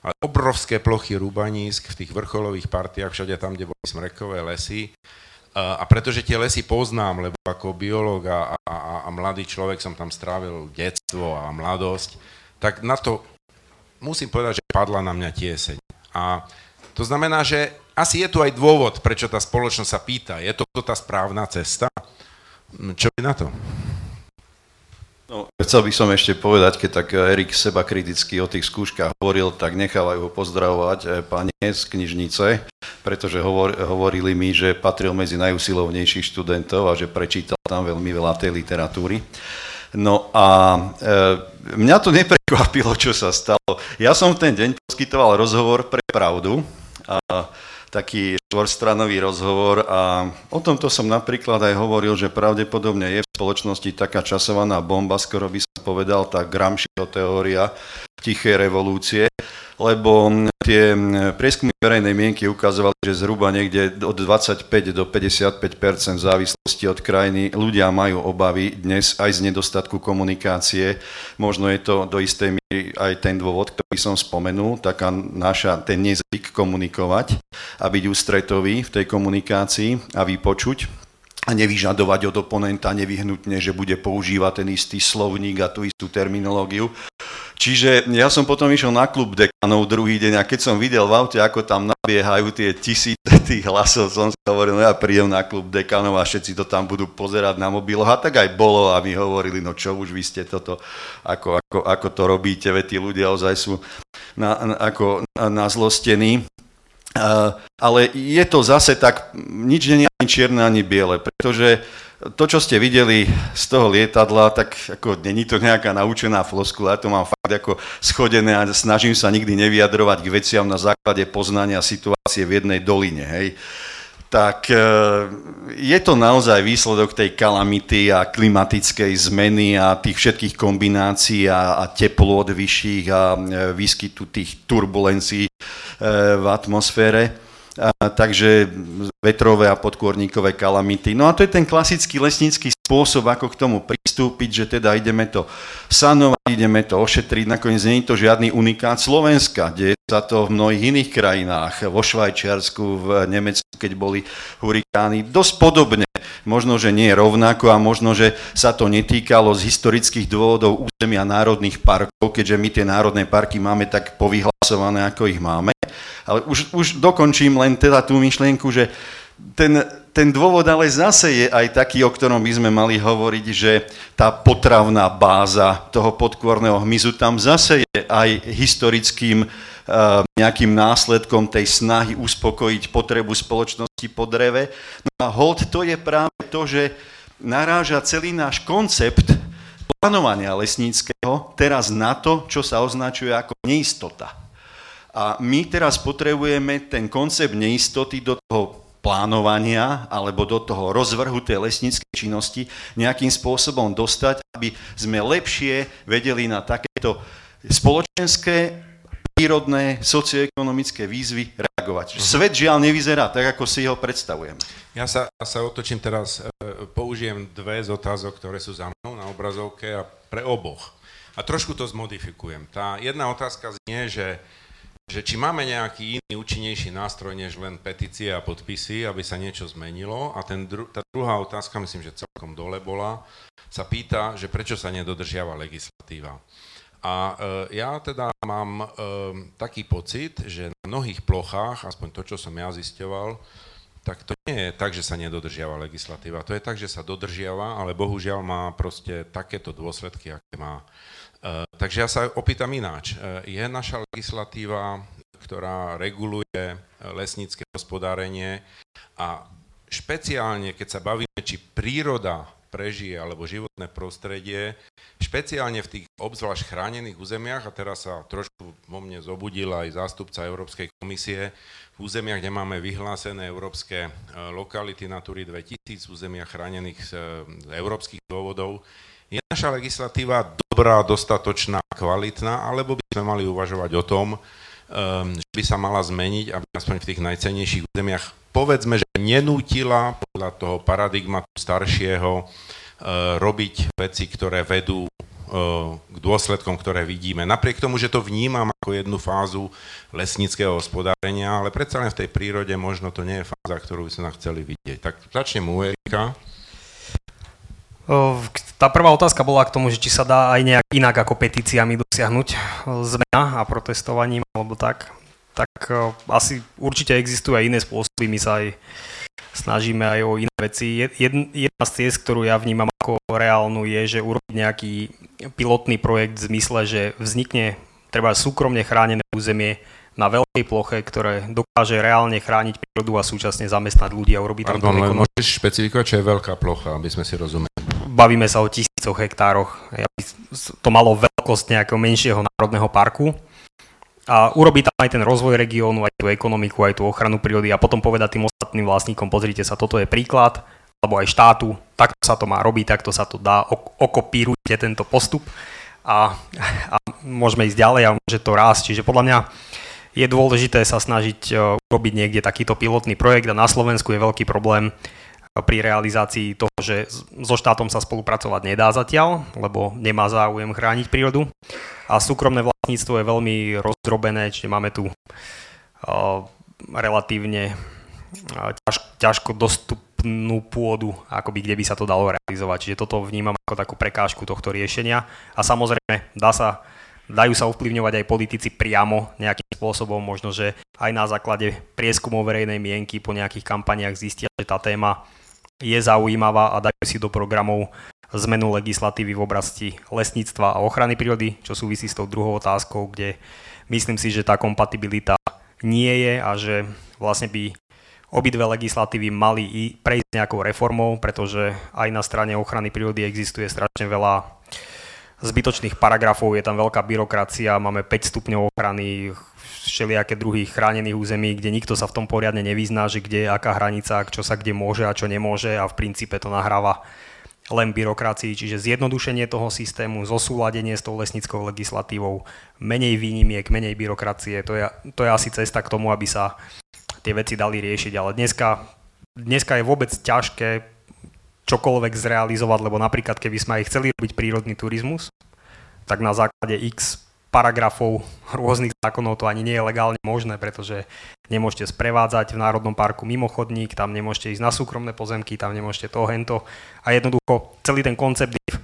ale obrovské plochy rúbanisk v tých vrcholových partiách, všade tam, kde boli smrekové lesy, a pretože tie lesy poznám, lebo ako biológ a, a, a mladý človek som tam strávil detstvo a mladosť, tak na to musím povedať, že padla na mňa tieseň. A to znamená, že asi je tu aj dôvod, prečo tá spoločnosť sa pýta, je to tá správna cesta? Čo by na to? No, chcel by som ešte povedať, keď tak Erik seba kriticky o tých skúškach hovoril, tak nechávajú ho pozdravovať eh, pani z knižnice, pretože hovor, hovorili mi, že patril medzi najusilovnejších študentov a že prečítal tam veľmi veľa tej literatúry. No a e, mňa to neprekvapilo, čo sa stalo. Ja som v ten deň poskytoval rozhovor pre Pravdu a taký štvorstranový rozhovor a o tomto som napríklad aj hovoril, že pravdepodobne je v spoločnosti taká časovaná bomba, skoro by som povedal tá Gramsciho teória tichej revolúcie, lebo tie prieskumy verejnej mienky ukazovali, že zhruba niekde od 25 do 55 v závislosti od krajiny ľudia majú obavy dnes aj z nedostatku komunikácie. Možno je to do istej miery aj ten dôvod, ktorý som spomenul, taká naša, ten nezvyk komunikovať a byť ústretový v tej komunikácii a vypočuť a nevyžadovať od oponenta nevyhnutne, že bude používať ten istý slovník a tú istú terminológiu. Čiže ja som potom išiel na klub dekanov druhý deň a keď som videl v aute, ako tam nabiehajú tie tisíce tých hlasov, som si hovoril, no ja prídem na klub dekanov a všetci to tam budú pozerať na mobiloch a tak aj bolo a mi hovorili, no čo už vy ste toto, ako, ako, ako to robíte, veď tí ľudia ozaj sú na, na, ako na zlostení. Uh, ale je to zase tak, nič nie je ani čierne, ani biele, pretože to, čo ste videli z toho lietadla, tak ako není to nejaká naučená floskula, ja to mám fakt ako schodené a snažím sa nikdy nevyjadrovať k veciam na základe poznania situácie v jednej doline, hej. Tak e, je to naozaj výsledok tej kalamity a klimatickej zmeny a tých všetkých kombinácií a, a teplôt vyšších a e, výskytu tých turbulencií v atmosfére. Takže vetrové a podkôrníkové kalamity. No a to je ten klasický lesnícky spôsob, ako k tomu pristúpiť, že teda ideme to sanovať, ideme to ošetriť. Nakoniec nie je to žiadny unikát Slovenska, deje sa to v mnohých iných krajinách, vo Švajčiarsku, v Nemecku, keď boli hurikány. Dosť podobne možno, že nie rovnako a možno, že sa to netýkalo z historických dôvodov územia národných parkov, keďže my tie národné parky máme tak povyhlasované, ako ich máme. Ale už, už dokončím len teda tú myšlienku, že ten, ten dôvod ale zase je aj taký, o ktorom by sme mali hovoriť, že tá potravná báza toho podkôrneho hmyzu tam zase je aj historickým uh, nejakým následkom tej snahy uspokojiť potrebu spoločnosti po dreve. No a hold to je práve to, že naráža celý náš koncept plánovania lesníckého teraz na to, čo sa označuje ako neistota. A my teraz potrebujeme ten koncept neistoty do toho plánovania alebo do toho rozvrhu tej lesníckej činnosti nejakým spôsobom dostať, aby sme lepšie vedeli na takéto spoločenské, prírodné, socioekonomické výzvy reagovať. Mhm. Svet žiaľ nevyzerá tak, ako si ho predstavujeme. Ja sa, sa otočím teraz, e, použijem dve z otázok, ktoré sú za mnou na obrazovke a pre oboch. A trošku to zmodifikujem. Tá jedna otázka znie, že že či máme nejaký iný účinnejší nástroj než len petície a podpisy, aby sa niečo zmenilo. A ten dru- tá druhá otázka, myslím, že celkom dole bola, sa pýta, že prečo sa nedodržiava legislatíva. A e, ja teda mám e, taký pocit, že na mnohých plochách, aspoň to, čo som ja zisťoval, tak to nie je tak, že sa nedodržiava legislatíva. To je tak, že sa dodržiava, ale bohužiaľ má proste takéto dôsledky, aké má. Eh, takže ja sa opýtam ináč. Eh, je naša legislatíva, ktorá reguluje eh, lesnícke hospodárenie a špeciálne, keď sa bavíme, či príroda prežije alebo životné prostredie, špeciálne v tých obzvlášť chránených územiach, a teraz sa trošku vo mne zobudil aj zástupca Európskej komisie, v územiach, kde máme vyhlásené európske lokality Natúry 2000, územiach chránených z európskych dôvodov, je naša legislatíva dobrá, dostatočná, kvalitná, alebo by sme mali uvažovať o tom, um, že by sa mala zmeniť, aby aspoň v tých najcennejších územiach, povedzme, že nenútila podľa toho paradigmatu staršieho uh, robiť veci, ktoré vedú uh, k dôsledkom, ktoré vidíme. Napriek tomu, že to vnímam ako jednu fázu lesníckého hospodárenia, ale predsa len v tej prírode možno to nie je fáza, ktorú by sme chceli vidieť. Tak začnem u Erika. Tá prvá otázka bola k tomu, že či sa dá aj nejak inak ako petíciami dosiahnuť zmena a protestovaním alebo tak. Tak asi určite existujú aj iné spôsoby, my sa aj snažíme aj o iné veci. Jedna z ciest, ktorú ja vnímam ako reálnu, je, že urobiť nejaký pilotný projekt v zmysle, že vznikne treba súkromne chránené územie na veľkej ploche, ktoré dokáže reálne chrániť prírodu a súčasne zamestnať ľudí a urobiť Pardon, tam to môžeš špecifikovať, čo je veľká plocha, aby sme si rozumeli bavíme sa o tisícoch hektároch. To malo veľkosť nejakého menšieho národného parku a urobiť tam aj ten rozvoj regiónu, aj tú ekonomiku, aj tú ochranu prírody a potom povedať tým ostatným vlastníkom, pozrite sa, toto je príklad, alebo aj štátu, takto sa to má robiť, takto sa to dá, okopírujte tento postup a, a môžeme ísť ďalej a môže to rásť. Čiže podľa mňa je dôležité sa snažiť e, urobiť niekde takýto pilotný projekt a na Slovensku je veľký problém pri realizácii toho, že so štátom sa spolupracovať nedá zatiaľ, lebo nemá záujem chrániť prírodu. A súkromné vlastníctvo je veľmi rozdrobené, čiže máme tu relatívne ťaž, ťažko dostupnú pôdu, akoby kde by sa to dalo realizovať. Čiže toto vnímam ako takú prekážku tohto riešenia. A samozrejme, dá sa dajú sa ovplyvňovať aj politici priamo nejakým spôsobom, možno, že aj na základe prieskumov verejnej mienky po nejakých kampaniach zistia, že tá téma je zaujímavá a dajú si do programov zmenu legislatívy v oblasti lesníctva a ochrany prírody, čo súvisí s tou druhou otázkou, kde myslím si, že tá kompatibilita nie je a že vlastne by obidve legislatívy mali i prejsť nejakou reformou, pretože aj na strane ochrany prírody existuje strašne veľa zbytočných paragrafov, je tam veľká byrokracia, máme 5 stupňov ochrany, všelijaké druhy chránených území, kde nikto sa v tom poriadne nevyzná, že kde je aká hranica, čo sa kde môže a čo nemôže a v princípe to nahráva len byrokracii, čiže zjednodušenie toho systému, zosúladenie s tou lesnickou legislatívou, menej výnimiek, menej byrokracie, to je, to je asi cesta k tomu, aby sa tie veci dali riešiť, ale dneska, dneska je vôbec ťažké čokoľvek zrealizovať, lebo napríklad keby sme aj chceli robiť prírodný turizmus, tak na základe x paragrafov rôznych zákonov to ani nie je legálne možné, pretože nemôžete sprevádzať v Národnom parku mimo chodník, tam nemôžete ísť na súkromné pozemky, tam nemôžete to, hento. A jednoducho celý ten koncept je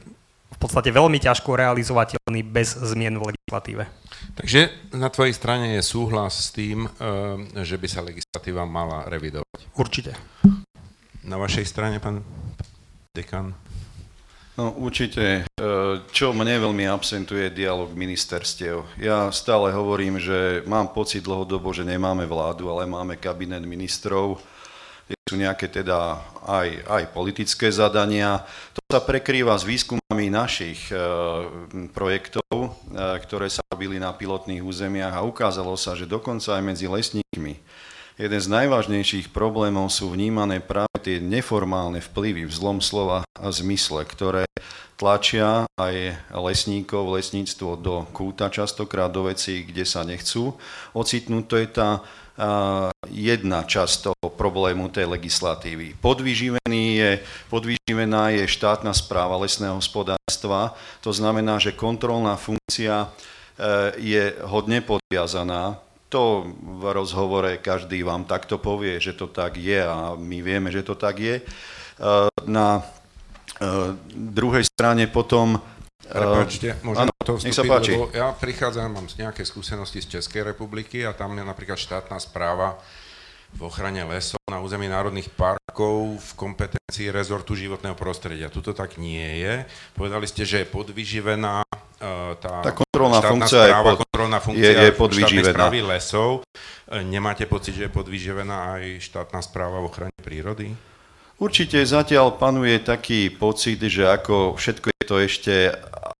v podstate veľmi ťažko realizovateľný bez zmien v legislatíve. Takže na tvojej strane je súhlas s tým, eh, že by sa legislatíva mala revidovať? Určite. Na vašej strane, pán dekan? No určite, e, čo mne veľmi absentuje, je dialog ministerstiev. Ja stále hovorím, že mám pocit dlhodobo, že nemáme vládu, ale máme kabinet ministrov, sú nejaké teda aj, aj politické zadania. To sa prekrýva s výskumami našich e, projektov, e, ktoré sa robili na pilotných územiach a ukázalo sa, že dokonca aj medzi lesníkmi jeden z najvážnejších problémov sú vnímané práve tie neformálne vplyvy v zlom slova a zmysle, ktoré tlačia aj lesníkov, lesníctvo do kúta, častokrát do vecí, kde sa nechcú ocitnúť. To je tá jedna časť toho problému tej legislatívy. Podvyživený je, podvyživená je štátna správa lesného hospodárstva, to znamená, že kontrolná funkcia e, je hodne podviazaná to v rozhovore každý vám takto povie, že to tak je a my vieme, že to tak je. E, na e, druhej strane potom... E, Prepačte, môžem ano, to vstúpiť, sa páči. lebo ja prichádzam, mám nejaké skúsenosti z Českej republiky a tam je napríklad štátna správa v ochrane lesov na území národných parkov v kompetencii rezortu životného prostredia. Tuto tak nie je. Povedali ste, že je podvyživená tá, tá kontrolná funkcia správa, je, pod, kontrolná funkcia je, je podvyživená. lesov. E, nemáte pocit, že je podvyživená aj štátna správa v ochrane prírody? Určite zatiaľ panuje taký pocit, že ako všetko je to ešte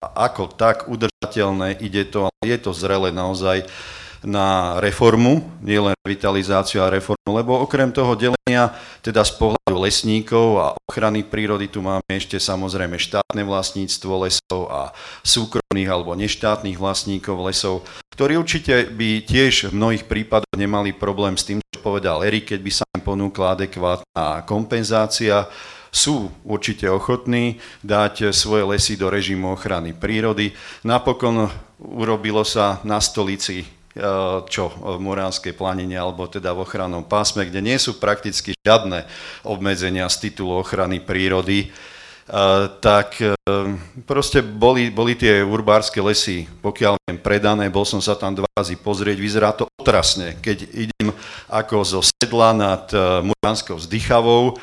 ako tak udržateľné, ide to, ale je to zrele naozaj na reformu, nielen revitalizáciu a reformu, lebo okrem toho delenia teda z pohľadu lesníkov a ochrany prírody tu máme ešte samozrejme štátne vlastníctvo lesov a súkromných alebo neštátnych vlastníkov lesov, ktorí určite by tiež v mnohých prípadoch nemali problém s tým, čo povedal Erik, keď by sa im ponúkla adekvátna kompenzácia, sú určite ochotní dať svoje lesy do režimu ochrany prírody. Napokon urobilo sa na stolici čo v Moránskej planine alebo teda v ochrannom pásme, kde nie sú prakticky žiadne obmedzenia z titulu ochrany prírody, e, tak proste boli, boli tie urbárske lesy, pokiaľ viem, predané, bol som sa tam dva razy pozrieť, vyzerá to otrasne, keď idem ako zo sedla nad Muránskou vzdychavou,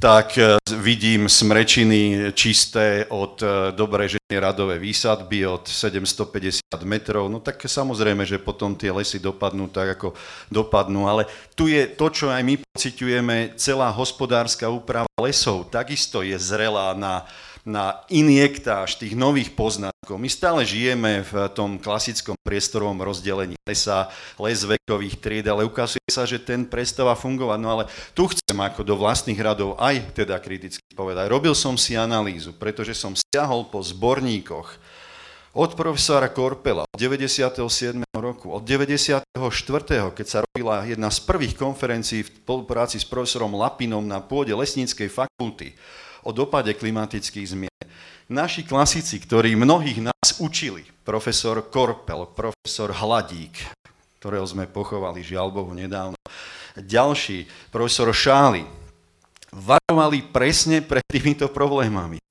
tak e, vidím smrečiny čisté od e, dobre ženy radové výsadby od 750 metrov, no tak samozrejme, že potom tie lesy dopadnú tak, ako dopadnú, ale tu je to, čo aj my pociťujeme, celá hospodárska úprava lesov takisto je zrelá na na injektáž tých nových poznatkov. My stále žijeme v tom klasickom priestorovom rozdelení lesa, les vekových tried, ale ukazuje sa, že ten prestáva fungovať. No ale tu chcem ako do vlastných radov aj teda kriticky povedať. Robil som si analýzu, pretože som stiahol po zborníkoch od profesora Korpela od 97. roku, od 94. keď sa robila jedna z prvých konferencií v spolupráci s profesorom Lapinom na pôde Lesníckej fakulty, o dopade klimatických zmien. Naši klasici, ktorí mnohých nás učili, profesor Korpel, profesor Hladík, ktorého sme pochovali, žiaľ Bohu, nedávno, ďalší, profesor Šáli, varovali presne pred týmito problémami.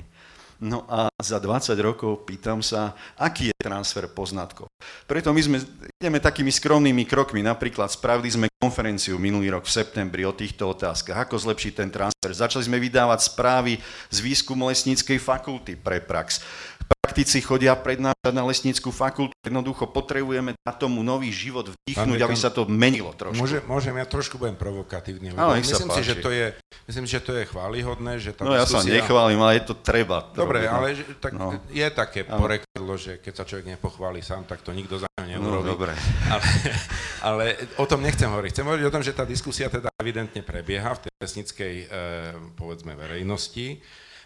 No a za 20 rokov pýtam sa, aký je transfer poznatkov. Preto my sme, ideme takými skromnými krokmi. Napríklad spravili sme konferenciu minulý rok v septembri o týchto otázkach. Ako zlepšiť ten transfer? Začali sme vydávať správy z výskumu lesníckej fakulty pre prax praktici chodia prednášať na lesníckú fakultu. Jednoducho potrebujeme na tomu nový život vdýchnuť, aby sa to menilo trošku. Môžem, môžem ja trošku budem provokatívny. Lebo myslím, si, že to je, myslím, že to je chválihodné. Že tá no ja sa nechválim, ale je to treba. Dobre, robiť, no. ale tak no. je také no. porekadlo, že keď sa človek nepochváli sám, tak to nikto za ňo neurobí. No, dobre. Ale, ale o tom nechcem hovoriť. Chcem hovoriť o tom, že tá diskusia teda evidentne prebieha v tej lesníckej, eh, povedzme, verejnosti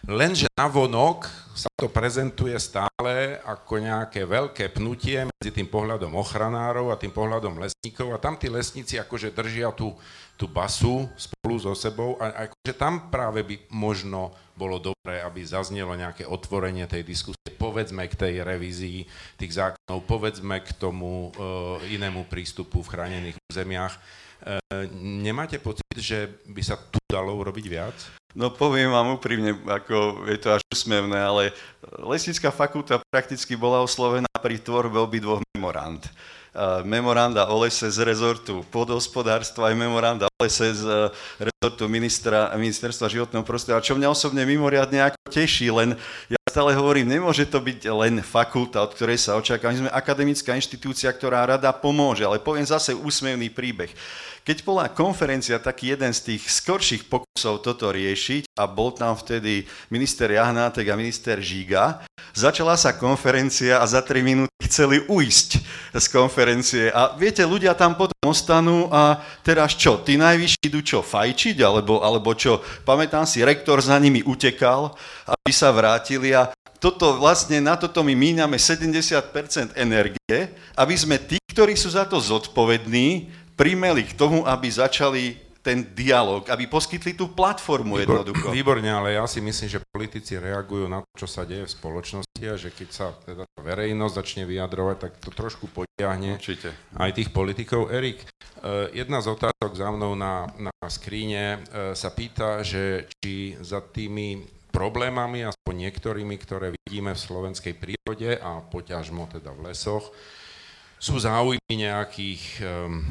Lenže navonok sa to prezentuje stále ako nejaké veľké pnutie medzi tým pohľadom ochranárov a tým pohľadom lesníkov a tam tí lesníci akože držia tú, tú basu spolu so sebou a akože tam práve by možno bolo dobré, aby zaznelo nejaké otvorenie tej diskusie, povedzme k tej revízii tých zákonov, povedzme k tomu uh, inému prístupu v chránených územiach. Uh, nemáte pocit, že by sa tu dalo urobiť viac? No poviem vám úprimne, ako je to až úsmevné, ale Lesnická fakulta prakticky bola oslovená pri tvorbe obidvoch memorand. Memoranda o lese z rezortu podhospodárstva aj memoranda o lese z e, rezortu ministra, ministerstva životného prostredia. Čo mňa osobne mimoriadne ako teší, len ja stále hovorím, nemôže to byť len fakulta, od ktorej sa očakáva. My sme akademická inštitúcia, ktorá rada pomôže, ale poviem zase úsmevný príbeh. Keď bola konferencia taký jeden z tých skorších pokusov toto riešiť a bol tam vtedy minister Jahnátek a minister Žiga, začala sa konferencia a za 3 minúty chceli uísť z konferencie. A viete, ľudia tam potom ostanú a teraz čo, tí najvyšší idú čo, fajčiť, alebo, alebo čo, pamätám si, rektor za nimi utekal, aby sa vrátili a toto vlastne, na toto my míňame 70% energie, aby sme tí, ktorí sú za to zodpovední, primeli k tomu, aby začali ten dialog, aby poskytli tú platformu Výbor, jednoducho. Výborne, ale ja si myslím, že politici reagujú na to, čo sa deje v spoločnosti a že keď sa teda verejnosť začne vyjadrovať, tak to trošku potiahne Určite. aj tých politikov. Erik, eh, jedna z otázok za mnou na, na skríne eh, sa pýta, že či za tými problémami, aspoň niektorými, ktoré vidíme v slovenskej prírode a poťažmo teda v lesoch, sú záujmy nejakých um,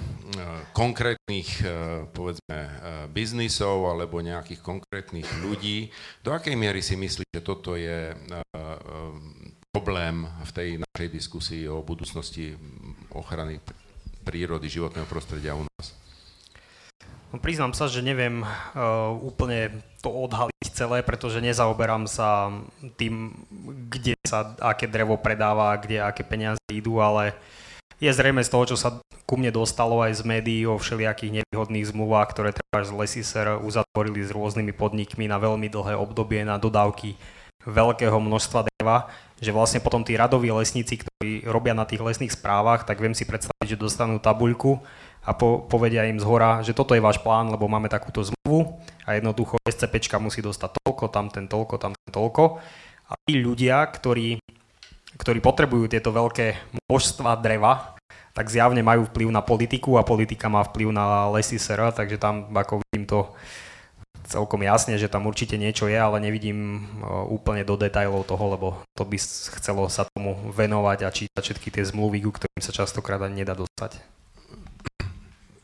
konkrétnych, uh, povedzme, uh, biznisov alebo nejakých konkrétnych ľudí. Do akej miery si myslíš, že toto je uh, problém v tej našej diskusii o budúcnosti ochrany prírody, životného prostredia u nás? No, priznám sa, že neviem uh, úplne to odhaliť celé, pretože nezaoberám sa tým, kde sa aké drevo predáva, kde aké peniaze idú, ale uh, je zrejme z toho, čo sa ku mne dostalo aj z médií o všelijakých nevýhodných zmluvách, ktoré treba z Lesiser uzatvorili s rôznymi podnikmi na veľmi dlhé obdobie na dodávky veľkého množstva dreva, že vlastne potom tí radoví lesníci, ktorí robia na tých lesných správach, tak viem si predstaviť, že dostanú tabuľku a po, povedia im z hora, že toto je váš plán, lebo máme takúto zmluvu a jednoducho SCPčka musí dostať toľko, tam ten toľko, tam ten toľko. A tí ľudia, ktorí ktorí potrebujú tieto veľké množstva dreva, tak zjavne majú vplyv na politiku a politika má vplyv na lesy SR, takže tam ako vidím to celkom jasne, že tam určite niečo je, ale nevidím úplne do detajlov toho, lebo to by chcelo sa tomu venovať a čítať všetky tie zmluvy, ku ktorým sa častokrát ani nedá dostať.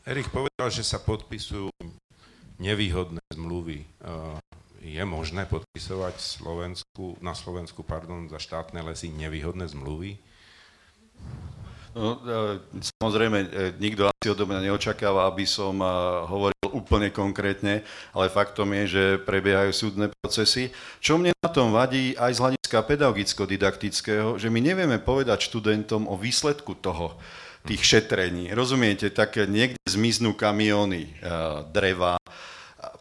Erich povedal, že sa podpisujú nevýhodné zmluvy je možné podpisovať Slovensku, na Slovensku pardon, za štátne lesy nevýhodné zmluvy? No, e, samozrejme, e, nikto asi odo mňa neočakáva, aby som e, hovoril úplne konkrétne, ale faktom je, že prebiehajú súdne procesy. Čo mne na tom vadí aj z hľadiska pedagogicko-didaktického, že my nevieme povedať študentom o výsledku toho, tých šetrení. Rozumiete, tak niekde zmiznú kamióny dreva,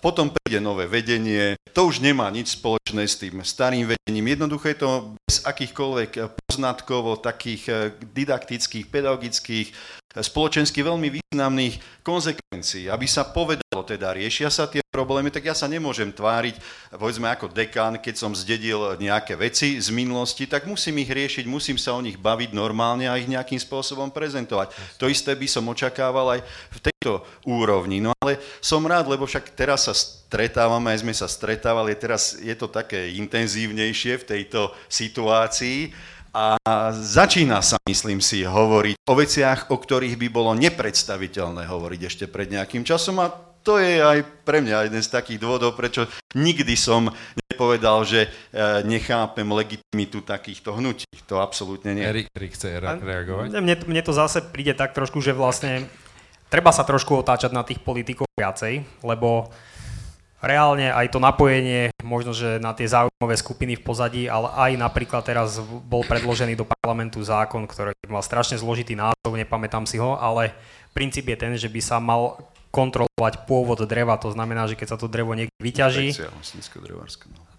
potom príde nové vedenie, to už nemá nič spoločné s tým starým vedením. Jednoducho je to bez akýchkoľvek poznatkov o takých eh, didaktických, pedagogických, eh, spoločensky veľmi významných konsekvencií. Aby sa povedalo, teda riešia sa tie problémy, tak ja sa nemôžem tváriť, povedzme ako dekán, keď som zdedil nejaké veci z minulosti, tak musím ich riešiť, musím sa o nich baviť normálne a ich nejakým spôsobom prezentovať. To isté by som očakával aj v tejto úrovni. No ale som rád, lebo však teraz sa stretávame, aj sme sa stretávali, teraz je to také intenzívnejšie v tejto situácii a začína sa, myslím si, hovoriť o veciach, o ktorých by bolo nepredstaviteľné hovoriť ešte pred nejakým časom a to je aj pre mňa jeden z takých dôvodov, prečo nikdy som nepovedal, že e, nechápem legitimitu takýchto hnutí. To absolútne nie. Erik, Erik chce reagovať? Mne, mne to zase príde tak trošku, že vlastne treba sa trošku otáčať na tých politikov viacej, lebo reálne aj to napojenie možno, že na tie záujmové skupiny v pozadí, ale aj napríklad teraz bol predložený do parlamentu zákon, ktorý mal strašne zložitý názov, nepamätám si ho, ale princíp je ten, že by sa mal kontrolovať pôvod dreva, to znamená, že keď sa to drevo niekde vyťaží,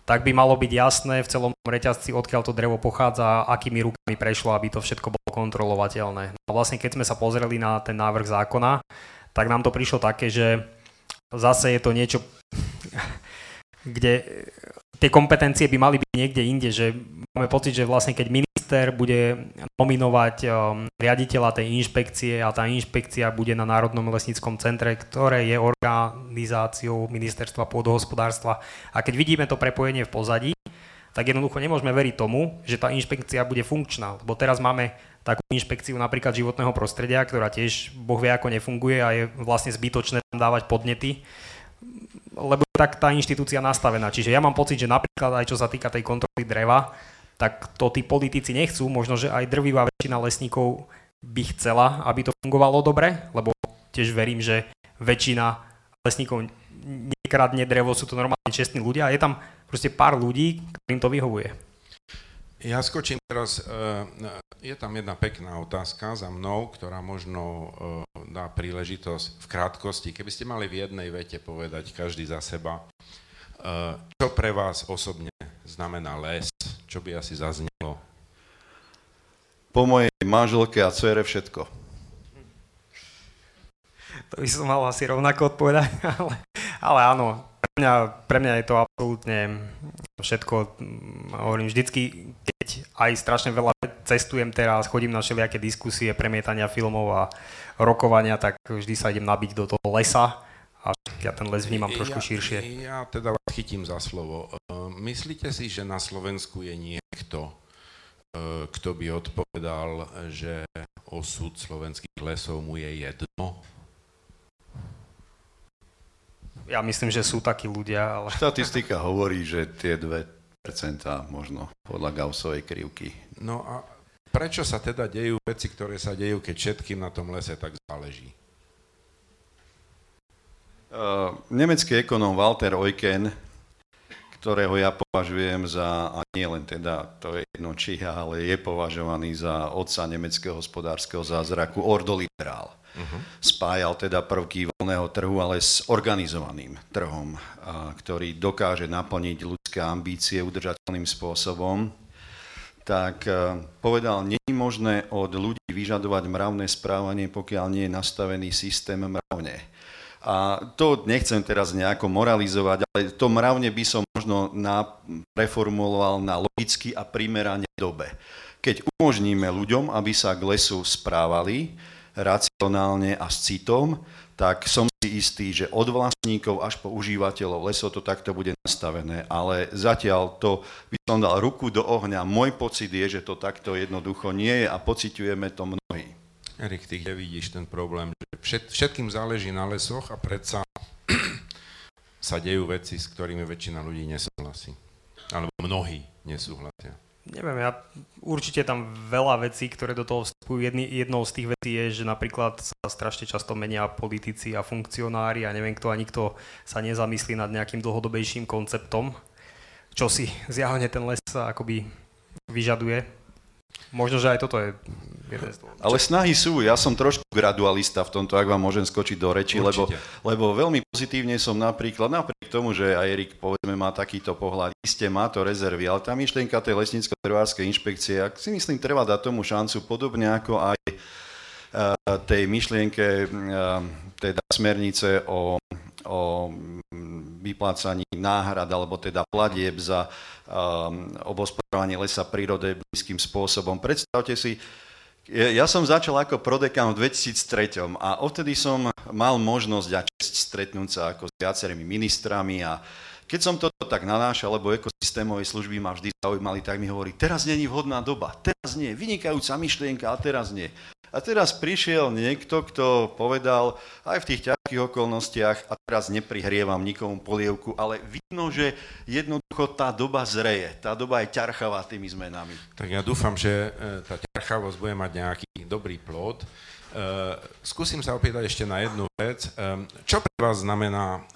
tak by malo byť jasné v celom reťazci, odkiaľ to drevo pochádza, akými rukami prešlo, aby to všetko bolo kontrolovateľné. No a vlastne keď sme sa pozreli na ten návrh zákona, tak nám to prišlo také, že zase je to niečo, kde tie kompetencie by mali byť niekde inde, že máme pocit, že vlastne keď minister bude nominovať um, riaditeľa tej inšpekcie a tá inšpekcia bude na Národnom lesníckom centre, ktoré je organizáciou ministerstva pôdohospodárstva a keď vidíme to prepojenie v pozadí, tak jednoducho nemôžeme veriť tomu, že tá inšpekcia bude funkčná. Lebo teraz máme takú inšpekciu napríklad životného prostredia, ktorá tiež boh vie ako nefunguje a je vlastne zbytočné tam dávať podnety lebo tak tá inštitúcia nastavená. Čiže ja mám pocit, že napríklad aj čo sa týka tej kontroly dreva, tak to tí politici nechcú, možno, že aj drvivá väčšina lesníkov by chcela, aby to fungovalo dobre, lebo tiež verím, že väčšina lesníkov nekradne drevo, sú to normálne čestní ľudia a je tam proste pár ľudí, ktorým to vyhovuje. Ja skočím teraz, e, je tam jedna pekná otázka za mnou, ktorá možno e, dá príležitosť v krátkosti, keby ste mali v jednej vete povedať každý za seba, e, čo pre vás osobne znamená les, čo by asi zaznelo? Po mojej manželke a cere všetko. To by som mal asi rovnako odpovedať, ale, ale áno, pre mňa, pre mňa je to absolútne všetko. Hovorím vždycky, keď aj strašne veľa cestujem teraz, chodím na všelijaké diskusie, premietania filmov a rokovania, tak vždy sa idem nabiť do toho lesa a ja ten les vnímam trošku ja, širšie. Ja teda vás chytím za slovo. Myslíte si, že na Slovensku je niekto, kto by odpovedal, že osud slovenských lesov mu je jedno? Ja myslím, že sú takí ľudia, ale... Štatistika hovorí, že tie 2% možno podľa Gaussovej krivky. No a prečo sa teda dejú veci, ktoré sa dejú, keď všetkým na tom lese tak záleží? Uh, nemecký ekonóm Walter Eucken, ktorého ja považujem za, a nie len teda, to je jedno či ja, ale je považovaný za otca nemeckého hospodárskeho zázraku, ordoliberál. Uh-huh. Spájal teda prvky voľného trhu, ale s organizovaným trhom, a, ktorý dokáže naplniť ľudské ambície udržateľným spôsobom. Tak a, povedal, nie je možné od ľudí vyžadovať mravné správanie, pokiaľ nie je nastavený systém mravne. A to nechcem teraz nejako moralizovať, ale to mravne by som možno na, preformuloval na logicky a primerane dobe. Keď umožníme ľuďom, aby sa k lesu správali, racionálne a s citom, tak som si istý, že od vlastníkov až po užívateľov lesov to takto bude nastavené. Ale zatiaľ to by som dal ruku do ohňa. Môj pocit je, že to takto jednoducho nie je a pociťujeme to mnohí. Erik, ty kde vidíš ten problém? Všet, všetkým záleží na lesoch a predsa sa dejú veci, s ktorými väčšina ľudí nesúhlasí. Alebo mnohí nesúhlasia. Neviem, ja určite tam veľa vecí, ktoré do toho vstupujú. Jedný, jednou z tých vecí je, že napríklad sa strašne často menia politici a funkcionári a neviem kto a nikto sa nezamyslí nad nejakým dlhodobejším konceptom, čo si zjavne ten les akoby vyžaduje. Možno, že aj toto je jeden z dôvodov. Ale snahy sú. Ja som trošku gradualista v tomto, ak vám môžem skočiť do reči, lebo, lebo veľmi pozitívne som napríklad, napriek tomu, že aj Erik povedzme má takýto pohľad, iste má to rezervy, ale tá myšlienka tej lesnícko-trvárskej inšpekcie, ak si myslím, treba dať tomu šancu, podobne ako aj uh, tej myšlienke, uh, teda smernice o o vyplácaní náhrad alebo teda platieb za um, obospodarovanie lesa prírode blízkym spôsobom. Predstavte si, ja som začal ako prodekan v 2003 a odtedy som mal možnosť a čest stretnúť sa ako s viacerými ministrami a keď som toto tak nanášal, lebo ekosystémové služby ma vždy zaujímali, tak mi hovorí, teraz není vhodná doba, teraz nie, vynikajúca myšlienka a teraz nie. A teraz prišiel niekto, kto povedal aj v tých ťažkých okolnostiach, a teraz neprihrievam nikomu polievku, ale vidno, že jednoducho tá doba zreje, tá doba je ťarchavá tými zmenami. Tak ja dúfam, že e, tá ťarchavosť bude mať nejaký dobrý plod. E, skúsim sa opýtať ešte na jednu vec. E, čo pre vás znamená,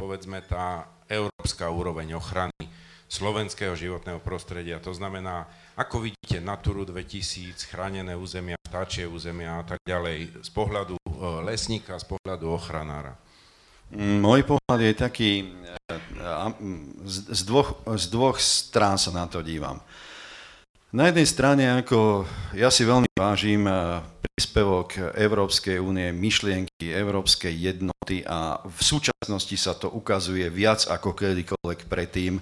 povedzme, tá európska úroveň ochrany slovenského životného prostredia? To znamená, ako vidíte Naturu 2000, chránené územia, vtáčie územia a tak ďalej z pohľadu lesníka, z pohľadu ochranára? Mm, môj pohľad je taký, z dvoch, z dvoch strán sa na to dívam. Na jednej strane, ako ja si veľmi vážim príspevok Európskej únie, myšlienky Európskej jednoty a v súčasnosti sa to ukazuje viac ako kedykoľvek predtým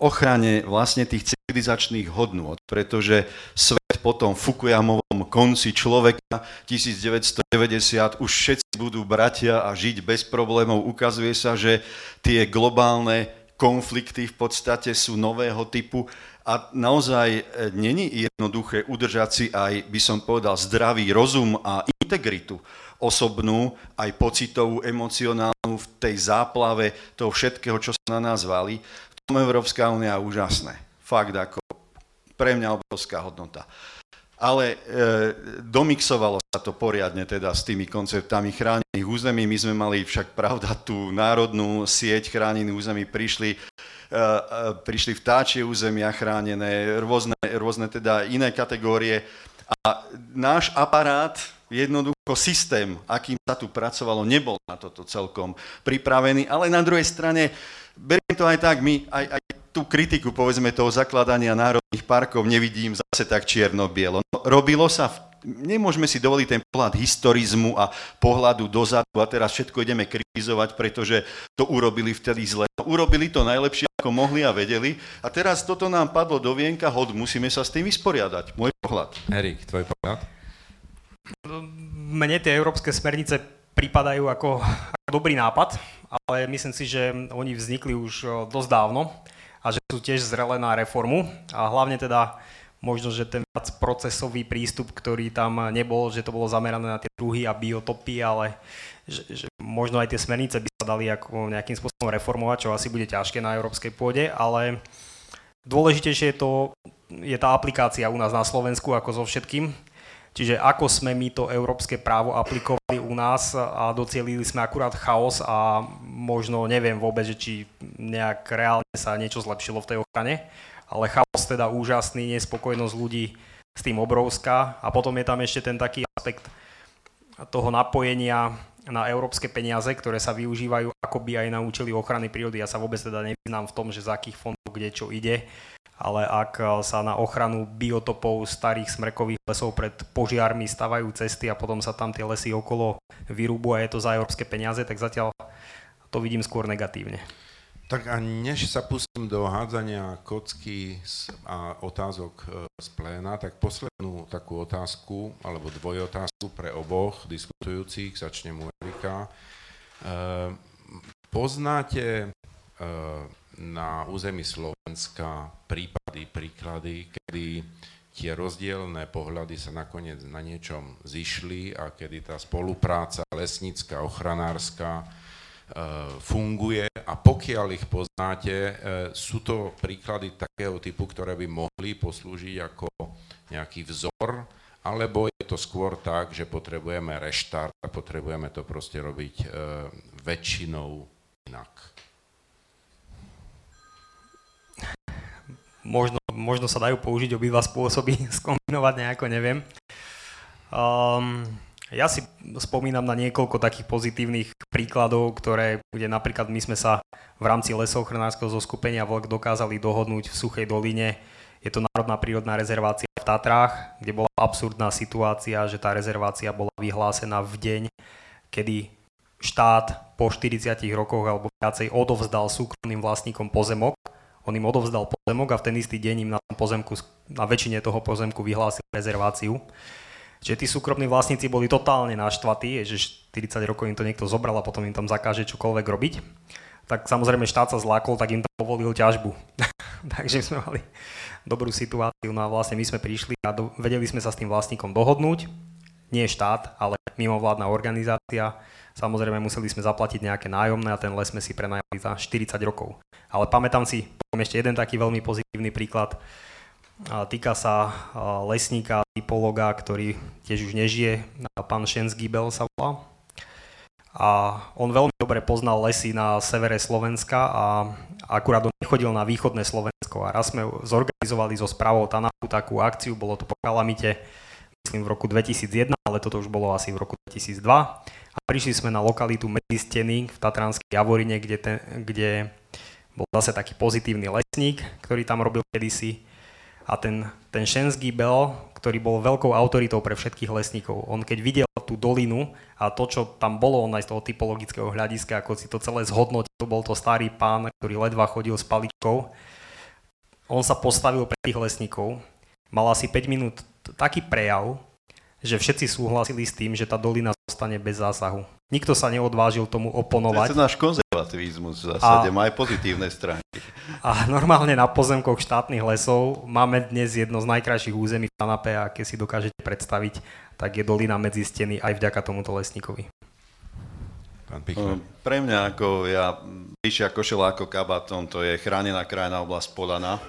ochrane vlastne tých civilizačných hodnôt, pretože svet po tom Fukuyamovom konci človeka 1990 už všetci budú bratia a žiť bez problémov. Ukazuje sa, že tie globálne konflikty v podstate sú nového typu a naozaj e, není jednoduché udržať si aj, by som povedal, zdravý rozum a integritu osobnú, aj pocitovú, emocionálnu v tej záplave toho všetkého, čo sa na nás valí. Európska únia úžasné. Fakt ako pre mňa obrovská hodnota. Ale e, domixovalo sa to poriadne teda s tými konceptami chránených území. My sme mali však pravda tú národnú sieť chránených území, prišli, e, e, prišli vtáčie územia chránené, rôzne, rôzne teda iné kategórie. A náš aparát, jednoducho systém, akým sa tu pracovalo, nebol na toto celkom pripravený, ale na druhej strane beriem to aj tak, my aj, aj tú kritiku, povedzme, toho zakladania národných parkov nevidím zase tak čierno-bielo. No, robilo sa, v, nemôžeme si dovoliť ten pohľad historizmu a pohľadu dozadu a teraz všetko ideme kritizovať, pretože to urobili vtedy zle. No, urobili to najlepšie, ako mohli a vedeli a teraz toto nám padlo do vienka, hod, musíme sa s tým vysporiadať. Môj pohľad. Erik, tvoj pohľad? Mne tie európske smernice pripadajú ako, ako dobrý nápad, ale myslím si, že oni vznikli už dosť dávno a že sú tiež zrelé na reformu. A hlavne teda možno, že ten viac procesový prístup, ktorý tam nebol, že to bolo zamerané na tie druhy a biotopy, ale že, že možno aj tie smernice by sa dali ako nejakým spôsobom reformovať, čo asi bude ťažké na európskej pôde, ale dôležitejšie je to, je tá aplikácia u nás na Slovensku ako so všetkým, Čiže ako sme my to európske právo aplikovali u nás a docielili sme akurát chaos a možno neviem vôbec, že či nejak reálne sa niečo zlepšilo v tej ochrane, ale chaos teda úžasný, nespokojnosť ľudí s tým obrovská. A potom je tam ešte ten taký aspekt toho napojenia na európske peniaze, ktoré sa využívajú akoby aj na účely ochrany prírody. Ja sa vôbec teda nevyznám v tom, že z akých fondov kde čo ide ale ak eh, sa na ochranu biotopov starých smrkových lesov pred požiarmi stavajú cesty a potom sa tam tie lesy okolo vyrúbu a je to za európske peniaze, tak zatiaľ to vidím skôr negatívne. Tak a než sa pustím do hádzania kocky a otázok eh, z pléna, tak poslednú takú otázku, alebo dvojotázku pre oboch diskutujúcich, začnem u Erika. Eh, poznáte na území Slovenska prípady, príklady, kedy tie rozdielne pohľady sa nakoniec na niečom zišli a kedy tá spolupráca lesnícka, ochranárska e, funguje a pokiaľ ich poznáte, e, sú to príklady takého typu, ktoré by mohli poslúžiť ako nejaký vzor, alebo je to skôr tak, že potrebujeme reštart a potrebujeme to proste robiť e, väčšinou inak. možno, možno sa dajú použiť obidva spôsoby, skombinovať nejako, neviem. Um, ja si spomínam na niekoľko takých pozitívnych príkladov, ktoré, kde napríklad my sme sa v rámci lesochrnárskeho zoskupenia Vlk dokázali dohodnúť v Suchej doline. Je to Národná prírodná rezervácia v Tatrách, kde bola absurdná situácia, že tá rezervácia bola vyhlásená v deň, kedy štát po 40 rokoch alebo viacej odovzdal súkromným vlastníkom pozemok on im odovzdal pozemok a v ten istý deň im na tom pozemku, na väčšine toho pozemku vyhlásil rezerváciu. Čiže tí súkromní vlastníci boli totálne naštvatí, že 40 rokov im to niekto zobral a potom im tam zakáže čokoľvek robiť. Tak samozrejme štát sa zlákol, tak im tam povolil ťažbu. Takže sme mali dobrú situáciu. No a vlastne my sme prišli a do, vedeli sme sa s tým vlastníkom dohodnúť. Nie štát, ale mimovládna organizácia Samozrejme museli sme zaplatiť nejaké nájomné a ten les sme si prenajali za 40 rokov. Ale pamätám si, poviem ešte jeden taký veľmi pozitívny príklad. Týka sa lesníka, typologa, ktorý tiež už nežije, pán Schensgibel sa volá. A on veľmi dobre poznal lesy na severe Slovenska a akurát on nechodil na východné Slovensko. A raz sme zorganizovali so správou TANAPu takú akciu, bolo to po kalamite, myslím v roku 2001, ale toto už bolo asi v roku 2002 a prišli sme na lokalitu medzi steny v Tatranskej Javorine, kde, ten, kde bol zase taký pozitívny lesník, ktorý tam robil kedysi a ten, ten Shensky Bell, ktorý bol veľkou autoritou pre všetkých lesníkov. On keď videl tú dolinu a to, čo tam bolo, on aj z toho typologického hľadiska, ako si to celé zhodnotil, bol to starý pán, ktorý ledva chodil s paličkou, on sa postavil pre tých lesníkov, mal asi 5 minút taký prejav, že všetci súhlasili s tým, že tá dolina zostane bez zásahu. Nikto sa neodvážil tomu oponovať. To je náš konzervativizmus v zásade, a, má aj pozitívne stránky. A normálne na pozemkoch štátnych lesov máme dnes jedno z najkrajších území v Tanape a keď si dokážete predstaviť, tak je dolina medzi steny aj vďaka tomuto lesníkovi. Pán Pre mňa ako ja, vyššia košela ako kabatom, to je chránená krajná oblasť Polana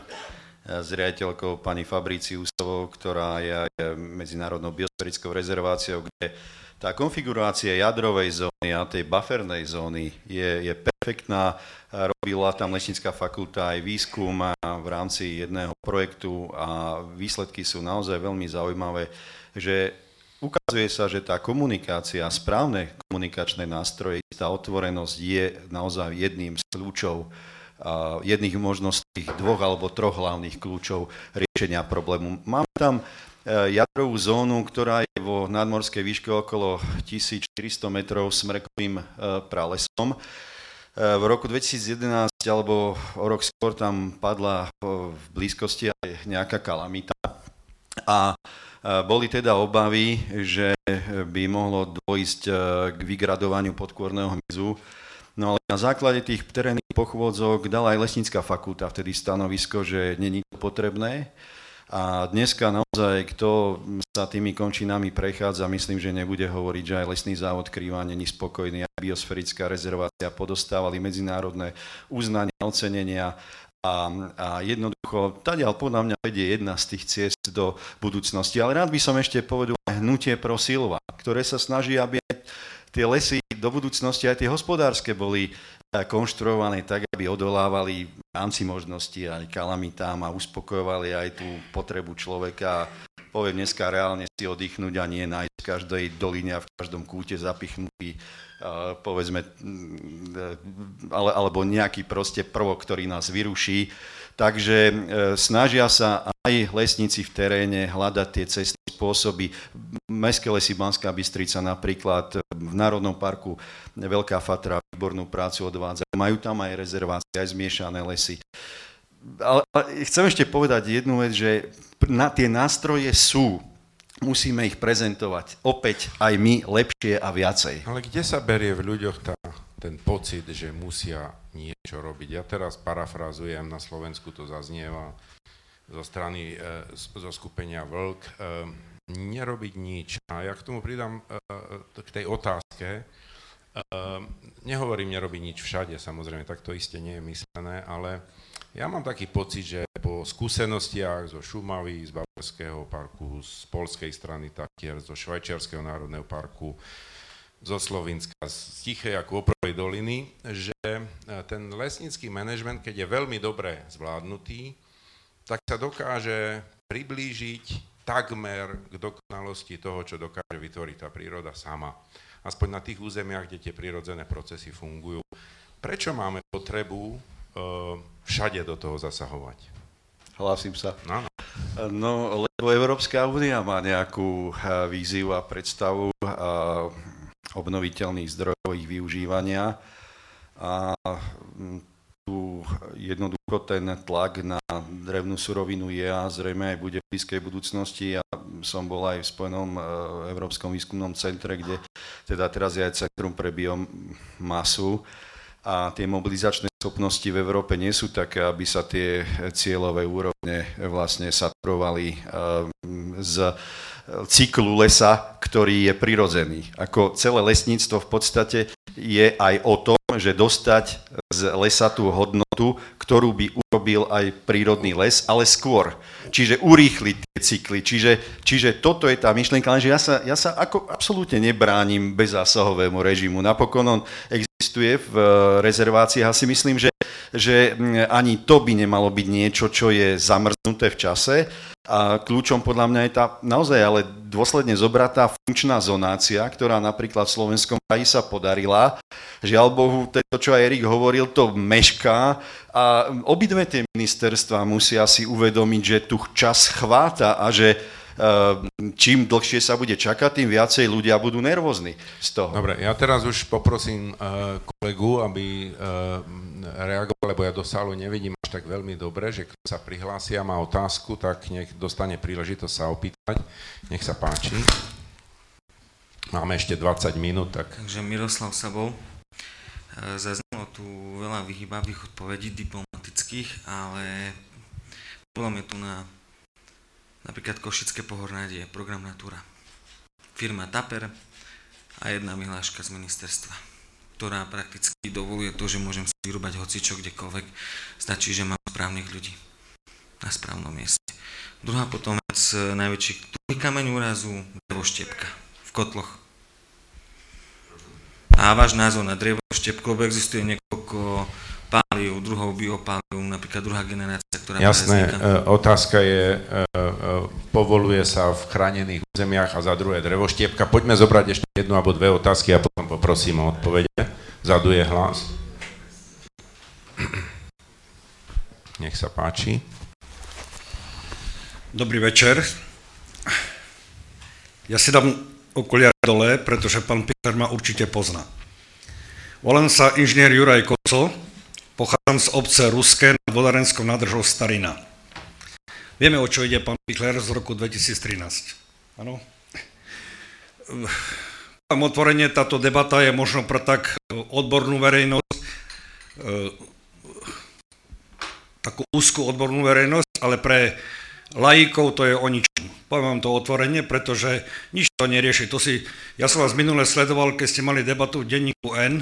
s riaditeľkou pani Fabriciusovou, ktorá je medzinárodnou biosferickou rezerváciou, kde tá konfigurácia jadrovej zóny a tej buffernej zóny je, je perfektná. Robila tam lesnická fakulta aj výskum v rámci jedného projektu a výsledky sú naozaj veľmi zaujímavé, že ukazuje sa, že tá komunikácia, správne komunikačné nástroje, tá otvorenosť je naozaj jedným z kľúčov jedných možností dvoch alebo troch hlavných kľúčov riešenia problému. Máme tam e, jadrovú zónu, ktorá je vo nadmorskej výške okolo 1400 metrov smrekovým e, pralesom. V roku 2011 alebo o rok skôr tam padla v blízkosti aj nejaká kalamita a boli teda obavy, že by mohlo dôjsť k vygradovaniu podkôrneho hmyzu No ale na základe tých terénnych pochôdzok dala aj lesnícka fakulta vtedy stanovisko, že není to potrebné. A dneska naozaj, kto sa tými končinami prechádza, myslím, že nebude hovoriť, že aj lesný závod Krýva není spokojný, aj biosferická rezervácia podostávali medzinárodné uznania, ocenenia a, a jednoducho, tadiaľ podľa mňa vedie jedna z tých ciest do budúcnosti. Ale rád by som ešte povedal hnutie pro Silva, ktoré sa snaží, aby tie lesy do budúcnosti aj tie hospodárske boli eh, konštruované tak, aby odolávali v rámci možnosti aj kalamitám a uspokojovali aj tú potrebu človeka. Poviem dneska reálne si oddychnúť a nie nájsť v každej doline a v každom kúte zapichnutý uh, povedzme, mm, ale, alebo nejaký proste prvok, ktorý nás vyruší. Takže e, snažia sa aj lesníci v teréne hľadať tie cesty, spôsoby. Mestské lesy Banská Bystrica napríklad v Národnom parku Veľká Fatra výbornú prácu odvádza. Majú tam aj rezervácie, aj zmiešané lesy. Ale chcem ešte povedať jednu vec, že na, tie nástroje sú, musíme ich prezentovať opäť aj my lepšie a viacej. Ale kde sa berie v ľuďoch tá ten pocit, že musia niečo robiť. Ja teraz parafrazujem, na Slovensku to zaznieva zo strany, e, zo skupenia Vlk, e, nerobiť nič. A ja k tomu pridám e, k tej otázke, nehovorím nerobiť nič všade, samozrejme, tak to iste nie je myslené, ale ja mám taký pocit, že po skúsenostiach zo Šumavy, z Bavorského parku, z polskej strany takier, zo Švajčiarského národného parku, zo Slovenska, z Tichej a Kôprovej doliny, že e, ten lesnícky manažment, keď je veľmi dobre zvládnutý, tak sa dokáže priblížiť takmer k dokonalosti toho, čo dokáže vytvoriť tá príroda sama. Aspoň na tých územiach, kde tie prírodzené procesy fungujú. Prečo máme potrebu e, všade do toho zasahovať? Hlásim sa. No, no. no lebo Európska únia má nejakú e, víziu a predstavu obnoviteľných zdrojov ich využívania a mm, tu jednoducho ten tlak na drevnú surovinu je a zrejme aj bude v blízkej budúcnosti. Ja som bol aj v Spojenom e, Európskom výskumnom centre, kde teda teraz je aj Centrum pre biomasu a tie mobilizačné schopnosti v Európe nie sú také, aby sa tie cieľové úrovne vlastne saturovali e, z cyklu lesa, ktorý je prirodzený. Ako celé lesníctvo v podstate je aj o tom, že dostať z lesa tú hodnotu, ktorú by urobil aj prírodný les, ale skôr. Čiže urýchliť tie cykly. Čiže, čiže toto je tá myšlienka, lenže ja sa, ja sa ako absolútne nebránim bezásahovému režimu. Napokon on existuje v eh, rezerváciách a si myslím, že, že ani to by nemalo byť niečo, čo je zamrznuté v čase, A kľúčom podľa mňa je tá naozaj ale dôsledne zobratá funkčná zonácia, ktorá napríklad v Slovenskom kraji sa podarila. Žiaľ Bohu, to, čo aj Erik hovoril, to mešká a obidve tie ministerstva musia si uvedomiť, že tu čas chváta a že Ehm, čím dlhšie sa bude čakať, tým viacej ľudia budú nervózni z toho. Dobre, ja teraz už poprosím uh, kolegu, aby reagoval, lebo ja do sálu nevidím až tak veľmi dobre, že kto sa prihlási a má otázku, tak nech dostane príležitosť sa opýtať. Nech sa páči. Máme ešte 20 minút, tak... Takže Miroslav Sabol. Zaznelo tu veľa vyhybavých odpovedí diplomatických, ale bolo mi tu na napríklad Košické pohornárie, program Natura. Firma Taper a jedna vyhláška z ministerstva, ktorá prakticky dovoluje to, že môžem si vyrúbať hocičo kdekoľvek. Stačí, že mám správnych ľudí na správnom mieste. Druhá potom vec, najväčší druhý kameň úrazu, drevoštiepka v kotloch. A váš názor na drevoštiepku, lebo existuje niekoľko páliv, druhou biopáliv, napríklad druhá generácia, ktorá Jasné, e, otázka je, e, e, povoluje sa v chránených územiach a za druhé drevoštiepka. Poďme zobrať ešte jednu alebo dve otázky a potom poprosím o odpovede. Zadu je hlas. Nech sa páči. Dobrý večer. Ja si dám okuliare dole, pretože pán Pichler ma určite pozná. Volám sa inžinier Juraj Koco, Pochádzam z obce Ruské nad Vodárenskou nádržou Starina. Vieme, o čo ide pán Pichler z roku 2013. Áno? Tam otvorenie, táto debata je možno pre tak odbornú verejnosť, e, takú úzkú odbornú verejnosť, ale pre lajíkov to je o ničom. Poviem vám to otvorenie, pretože nič to nerieši. To si, ja som vás minule sledoval, keď ste mali debatu v denníku N,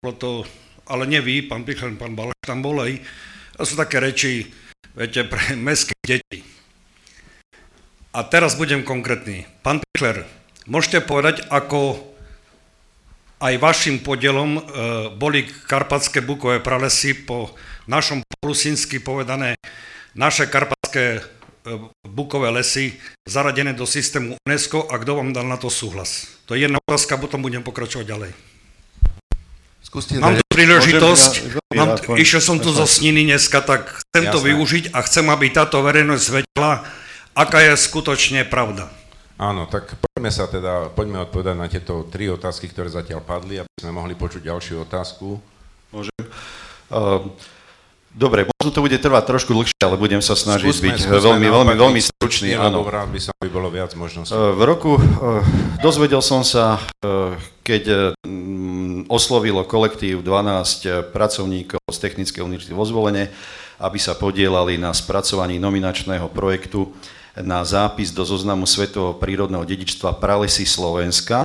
bolo to ale nie vy, pán Pichler, pán Balaš tam bol aj. To sú také reči, viete, pre mestské deti. A teraz budem konkrétny. Pán Pichler, môžete povedať, ako aj vašim podielom e, boli karpatské bukové pralesy po našom polusinsky povedané naše karpatské e, bukové lesy zaradené do systému UNESCO a kto vám dal na to súhlas? To je jedna otázka, potom budem pokračovať ďalej. Skúste mám tu príležitosť, mám, išiel som tu zo sniny dneska, tak chcem Jasné. to využiť a chcem, aby táto verejnosť vedela, aká je skutočne pravda. Áno, tak poďme sa teda, poďme odpovedať na tieto tri otázky, ktoré zatiaľ padli, aby sme mohli počuť ďalšiu otázku. Môžem. Uh, dobre, možno to bude trvať trošku dlhšie, ale budem sa snažiť skúsme, byť skúsme veľmi, veľmi, veľmi stručný. Áno. Rád by som, aby bolo viac možností. Uh, v roku, uh, dozvedel som sa, uh, keď oslovilo kolektív 12 eh, pracovníkov z Technickej univerzity vo Zvolene, aby sa podielali na spracovaní nominačného projektu na zápis do zoznamu Svetového prírodného dedičstva Pralesy Slovenska.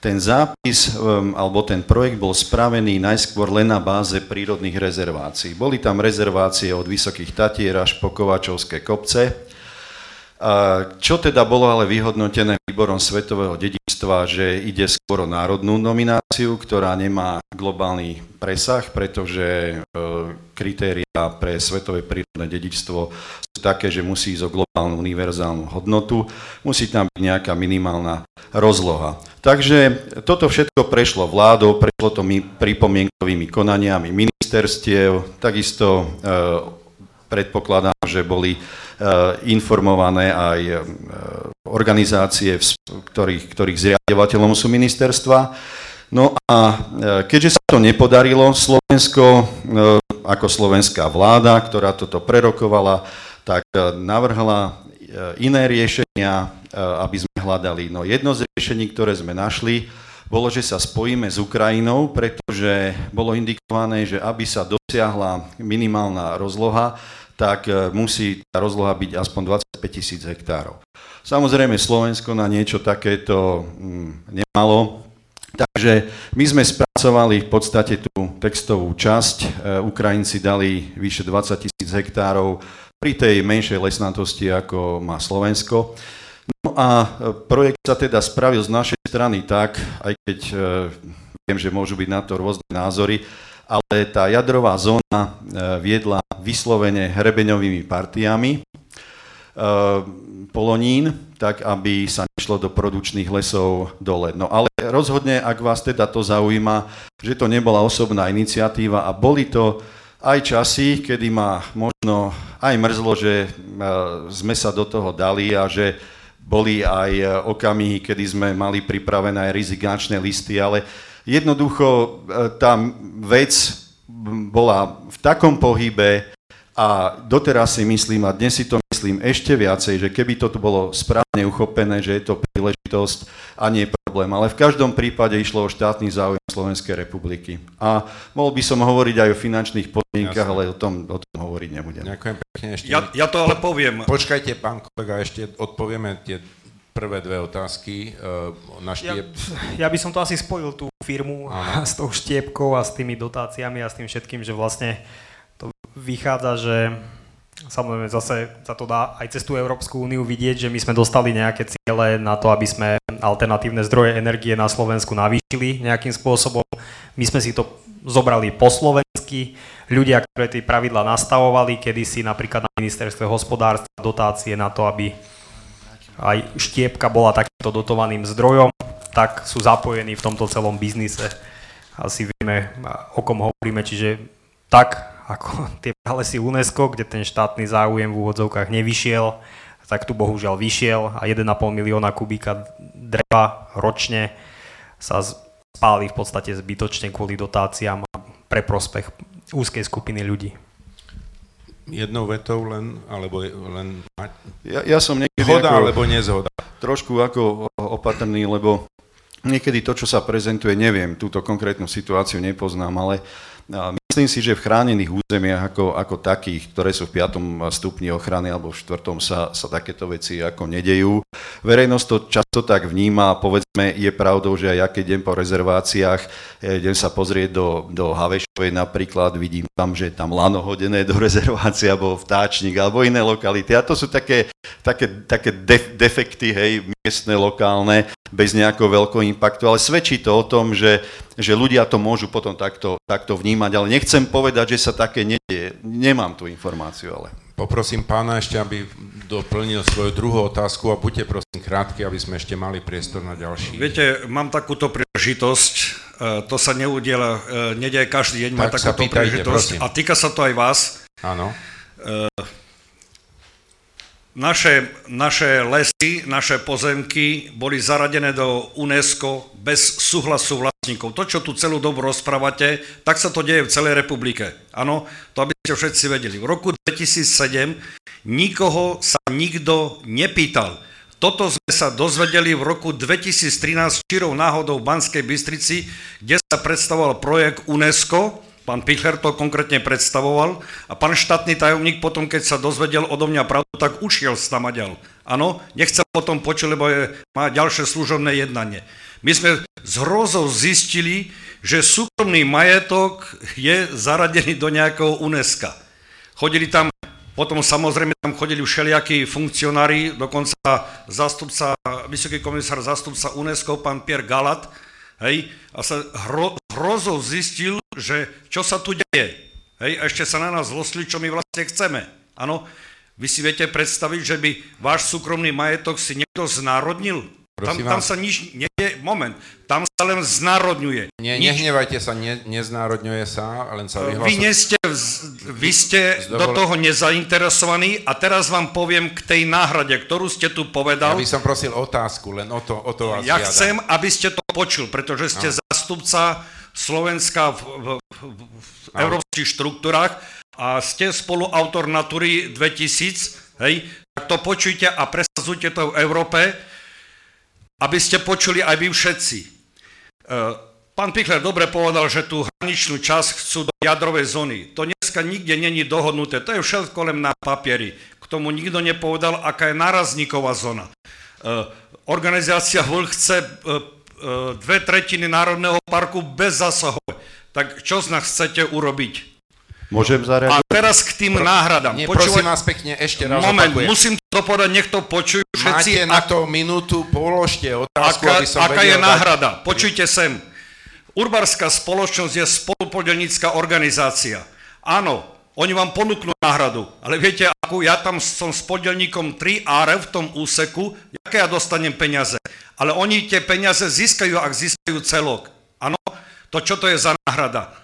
Ten zápis um, alebo ten projekt bol spravený najskôr len na báze prírodných rezervácií. Boli tam rezervácie od Vysokých Tatier až po Kovačovské kopce. Čo teda bolo ale vyhodnotené výborom Svetového dedičstva, že ide skôr o národnú nomináciu, ktorá nemá globálny presah, pretože e, kritéria pre Svetové prírodné dedičstvo sú také, že musí ísť o globálnu univerzálnu hodnotu, musí tam byť nejaká minimálna rozloha. Takže toto všetko prešlo vládou, prešlo to my pripomienkovými konaniami ministerstiev, takisto e, predpokladám, že boli informované aj eh, organizácie, ktorých, ktorých zriadovateľom sú ministerstva. No a eh, keďže sa to nepodarilo, Slovensko ako slovenská vláda, ktorá toto prerokovala, tak navrhla iné riešenia, aby sme hľadali. No jedno z riešení, ktoré sme našli, bolo, že sa spojíme s Ukrajinou, pretože bolo indikované, že aby sa dosiahla minimálna rozloha, tak e, musí tá rozloha byť aspoň 25 tisíc hektárov. Samozrejme Slovensko na niečo takéto mm, nemalo, takže my sme spracovali v podstate tú textovú časť. E, Ukrajinci dali vyše 20 tisíc hektárov pri tej menšej lesnatosti, ako má Slovensko. No a e, projekt sa teda spravil z našej strany tak, aj keď viem, že môžu byť na to rôzne názory, ale tá jadrová zóna e, viedla vyslovene hrebeňovými partiami polonín, tak aby sa nešlo do produkčných lesov dole. No ale rozhodne, ak vás teda to zaujíma, že to nebola osobná iniciatíva a boli to aj časy, kedy ma možno aj mrzlo, že sme sa do toho dali a že boli aj okamihy, kedy sme mali pripravené aj rizikačné listy, ale jednoducho tá vec bola v takom pohybe a doteraz si myslím, a dnes si to myslím ešte viacej, že keby to bolo správne uchopené, že je to príležitosť a nie problém. Ale v každom prípade išlo o štátny záujem Slovenskej republiky. A mohol by som hovoriť aj o finančných podmienkach, ale o tom, o tom hovoriť nebudem. Ďakujem pekne ešte. Ja, ja to ale poviem. Počkajte, pán kolega, ešte odpovieme tie prvé dve otázky uh, na štiep. Ja, ja by som to asi spojil tú firmu Aha. s tou štiepkou a s tými dotáciami a s tým všetkým, že vlastne to vychádza, že samozrejme zase sa to dá aj cez tú Európsku úniu vidieť, že my sme dostali nejaké ciele na to, aby sme alternatívne zdroje energie na Slovensku navýšili nejakým spôsobom. My sme si to zobrali po slovensky. Ľudia, ktoré tie pravidla nastavovali, kedy si napríklad na ministerstve hospodárstva dotácie na to, aby aj štiepka bola takýmto dotovaným zdrojom, tak sú zapojení v tomto celom biznise. Asi vieme, o kom hovoríme, čiže tak ako tie pralesy UNESCO, kde ten štátny záujem v úvodzovkách nevyšiel, tak tu bohužiaľ vyšiel a 1,5 milióna kubíka dreva ročne sa spáli v podstate zbytočne kvôli dotáciám a pre prospech úzkej skupiny ľudí jednou vetou len, alebo len... Ja, ja som niekedy Hoda ako, alebo nezhoda. Trošku ako opatrný, lebo niekedy to, čo sa prezentuje, neviem, túto konkrétnu situáciu nepoznám, ale Myslím si, že v chránených územiach ako, ako takých, ktoré sú v 5. stupni ochrany alebo v 4. sa, sa takéto veci ako nedejú. Verejnosť to často tak vníma, povedzme, je pravdou, že aj ja keď idem po rezerváciách, idem sa pozrieť do, do Havešovej napríklad, vidím tam, že je tam lano hodené do rezervácie, alebo vtáčnik, alebo iné lokality. A to sú také, také, také def, defekty, hej, miestne, lokálne, bez nejakého veľkého impaktu, ale svedčí to o tom, že že ľudia to môžu potom takto, takto vnímať, ale nechcem povedať, že sa také nedie. Nemám tú informáciu, ale... Poprosím pána ešte, aby doplnil svoju druhú otázku a buďte prosím krátky, aby sme ešte mali priestor na ďalší. Viete, mám takúto príležitosť, e, to sa neudiela, e, nedie každý deň, má takúto pýtajte, príležitosť prosím. a týka sa to aj vás. Áno. E, naše, naše lesy, naše pozemky boli zaradené do UNESCO bez súhlasu vlastníkov. To, čo tu celú dobu rozprávate, tak sa to deje v celej republike. Áno, to aby ste všetci vedeli. V roku 2007 nikoho sa nikto nepýtal. Toto sme sa dozvedeli v roku 2013 čirou náhodou v Banskej Bystrici, kde sa predstavoval projekt UNESCO, Pán Pichler to konkrétne predstavoval a pán štátny tajomník potom, keď sa dozvedel odo mňa pravdu, tak ušiel ďal. Áno, nechcel potom počuť, lebo je, má ďalšie služobné jednanie. My sme z hrozou zistili, že súkromný majetok je zaradený do nejakého UNESCO. Chodili tam, potom samozrejme tam chodili všelijakí funkcionári, dokonca zástupca, vysoký komisár zástupca UNESCO, pán Pierre Galat, hej, a sa hro, hrozou zistil, že čo sa tu deje. Hej, a ešte sa na nás zlostili, čo my vlastne chceme. Áno, vy si viete predstaviť, že by váš súkromný majetok si niekto znárodnil? Tam, tam sa nič nie, moment, tam sa len znárodňuje. Nie, nič. nehnevajte sa, ne, neznárodňuje sa, len sa vyhlásu... Vy, nie ste, vy ste do toho nezainteresovaní a teraz vám poviem k tej náhrade, ktorú ste tu povedal. Ja by som prosil otázku, len o to, o to vás Ja žiadam. chcem, aby ste to počul, pretože ste no. zástupca Slovenska v, v, v, v európskych štruktúrách a ste spoluautor Natury 2000, hej, tak to počujte a presadzujte to v Európe aby ste počuli aj vy všetci. E, pán Pichler dobre povedal, že tú hraničnú časť chcú do jadrovej zóny. To dneska nikde není dohodnuté, to je všetko len na papieri. K tomu nikto nepovedal, aká je nárazníková zóna. E, organizácia VLK chce e, dve tretiny Národného parku bez zásahov. Tak čo z nás chcete urobiť? Môžem zareagovať? A teraz k tým Pro, náhradám. Nie, Počúvaj, prosím vás pekne, ešte raz Moment, opakujem. musím to povedať, nech to počujú všetci. Máte na to minútu, položte otázku, aká, aby som Aká je náhrada? Dať. Počujte sem. Urbarská spoločnosť je spolupodielnícka organizácia. Áno, oni vám ponúknú náhradu. Ale viete, ako ja tam som s podelníkom 3R v tom úseku, aké ja dostanem peniaze. Ale oni tie peniaze získajú, ak získajú celok. Áno, to čo to je za náhrada?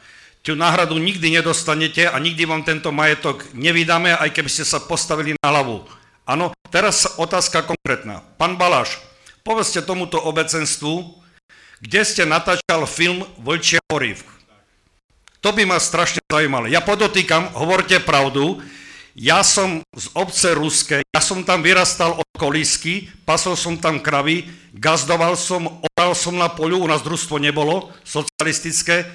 Tú náhradu nikdy nedostanete a nikdy vám tento majetok nevydáme, aj keby ste sa postavili na hlavu. Áno, teraz otázka konkrétna. Pán Baláš, povedzte tomuto obecenstvu, kde ste natáčal film Vlčie hory. To by ma strašne zaujímalo. Ja podotýkam, hovorte pravdu, ja som z obce Ruské, ja som tam vyrastal od kolísky, pasol som tam kravy, gazdoval som, oral som na poľu, u nás družstvo nebolo, socialistické.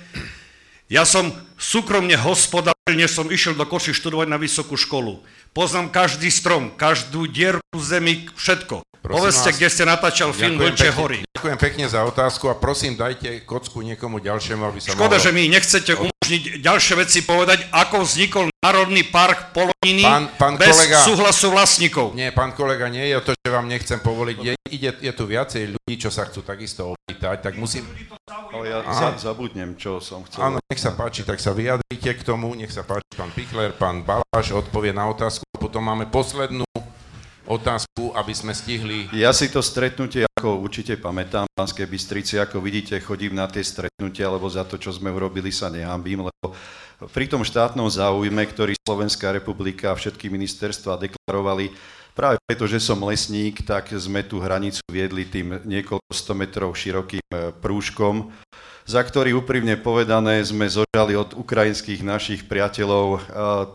Ja som súkromne hospodáril, než som išiel do Koši študovať na vysokú školu. Poznám každý strom, každú dieru zemi, všetko. Prosím Povedzte, vás, kde ste natáčal film Vlčie hory. Ďakujem pekne za otázku a prosím, dajte kocku niekomu ďalšiemu, aby sa Škoda, mohlo... že mi nechcete umožniť ďalšie veci povedať, ako vznikol Národný park Poloniny pán, pán bez kolega, súhlasu vlastníkov. Nie, pán kolega, nie je to, že vám nechcem povoliť. Je, ide, je tu viacej ľudí, čo sa chcú takisto opýtať, tak musím... Ale ja za, zabudnem, čo som chcel. Áno, nech sa páči, tak sa vyjadrite k tomu. Nech sa páči pán Pichler, pán Baláš odpovie na otázku. Potom máme poslednú otázku, aby sme stihli... Ja si to stretnutie ako určite pamätám, v Banskej Bystrici, ako vidíte, chodím na tie stretnutia, lebo za to, čo sme urobili, sa nehambím, lebo pri tom štátnom záujme, ktorý Slovenská republika a všetky ministerstva deklarovali, práve preto, že som lesník, tak sme tú hranicu viedli tým niekoľko sto metrov širokým e, prúžkom, za ktorý úprimne povedané sme zožali od ukrajinských našich priateľov uh,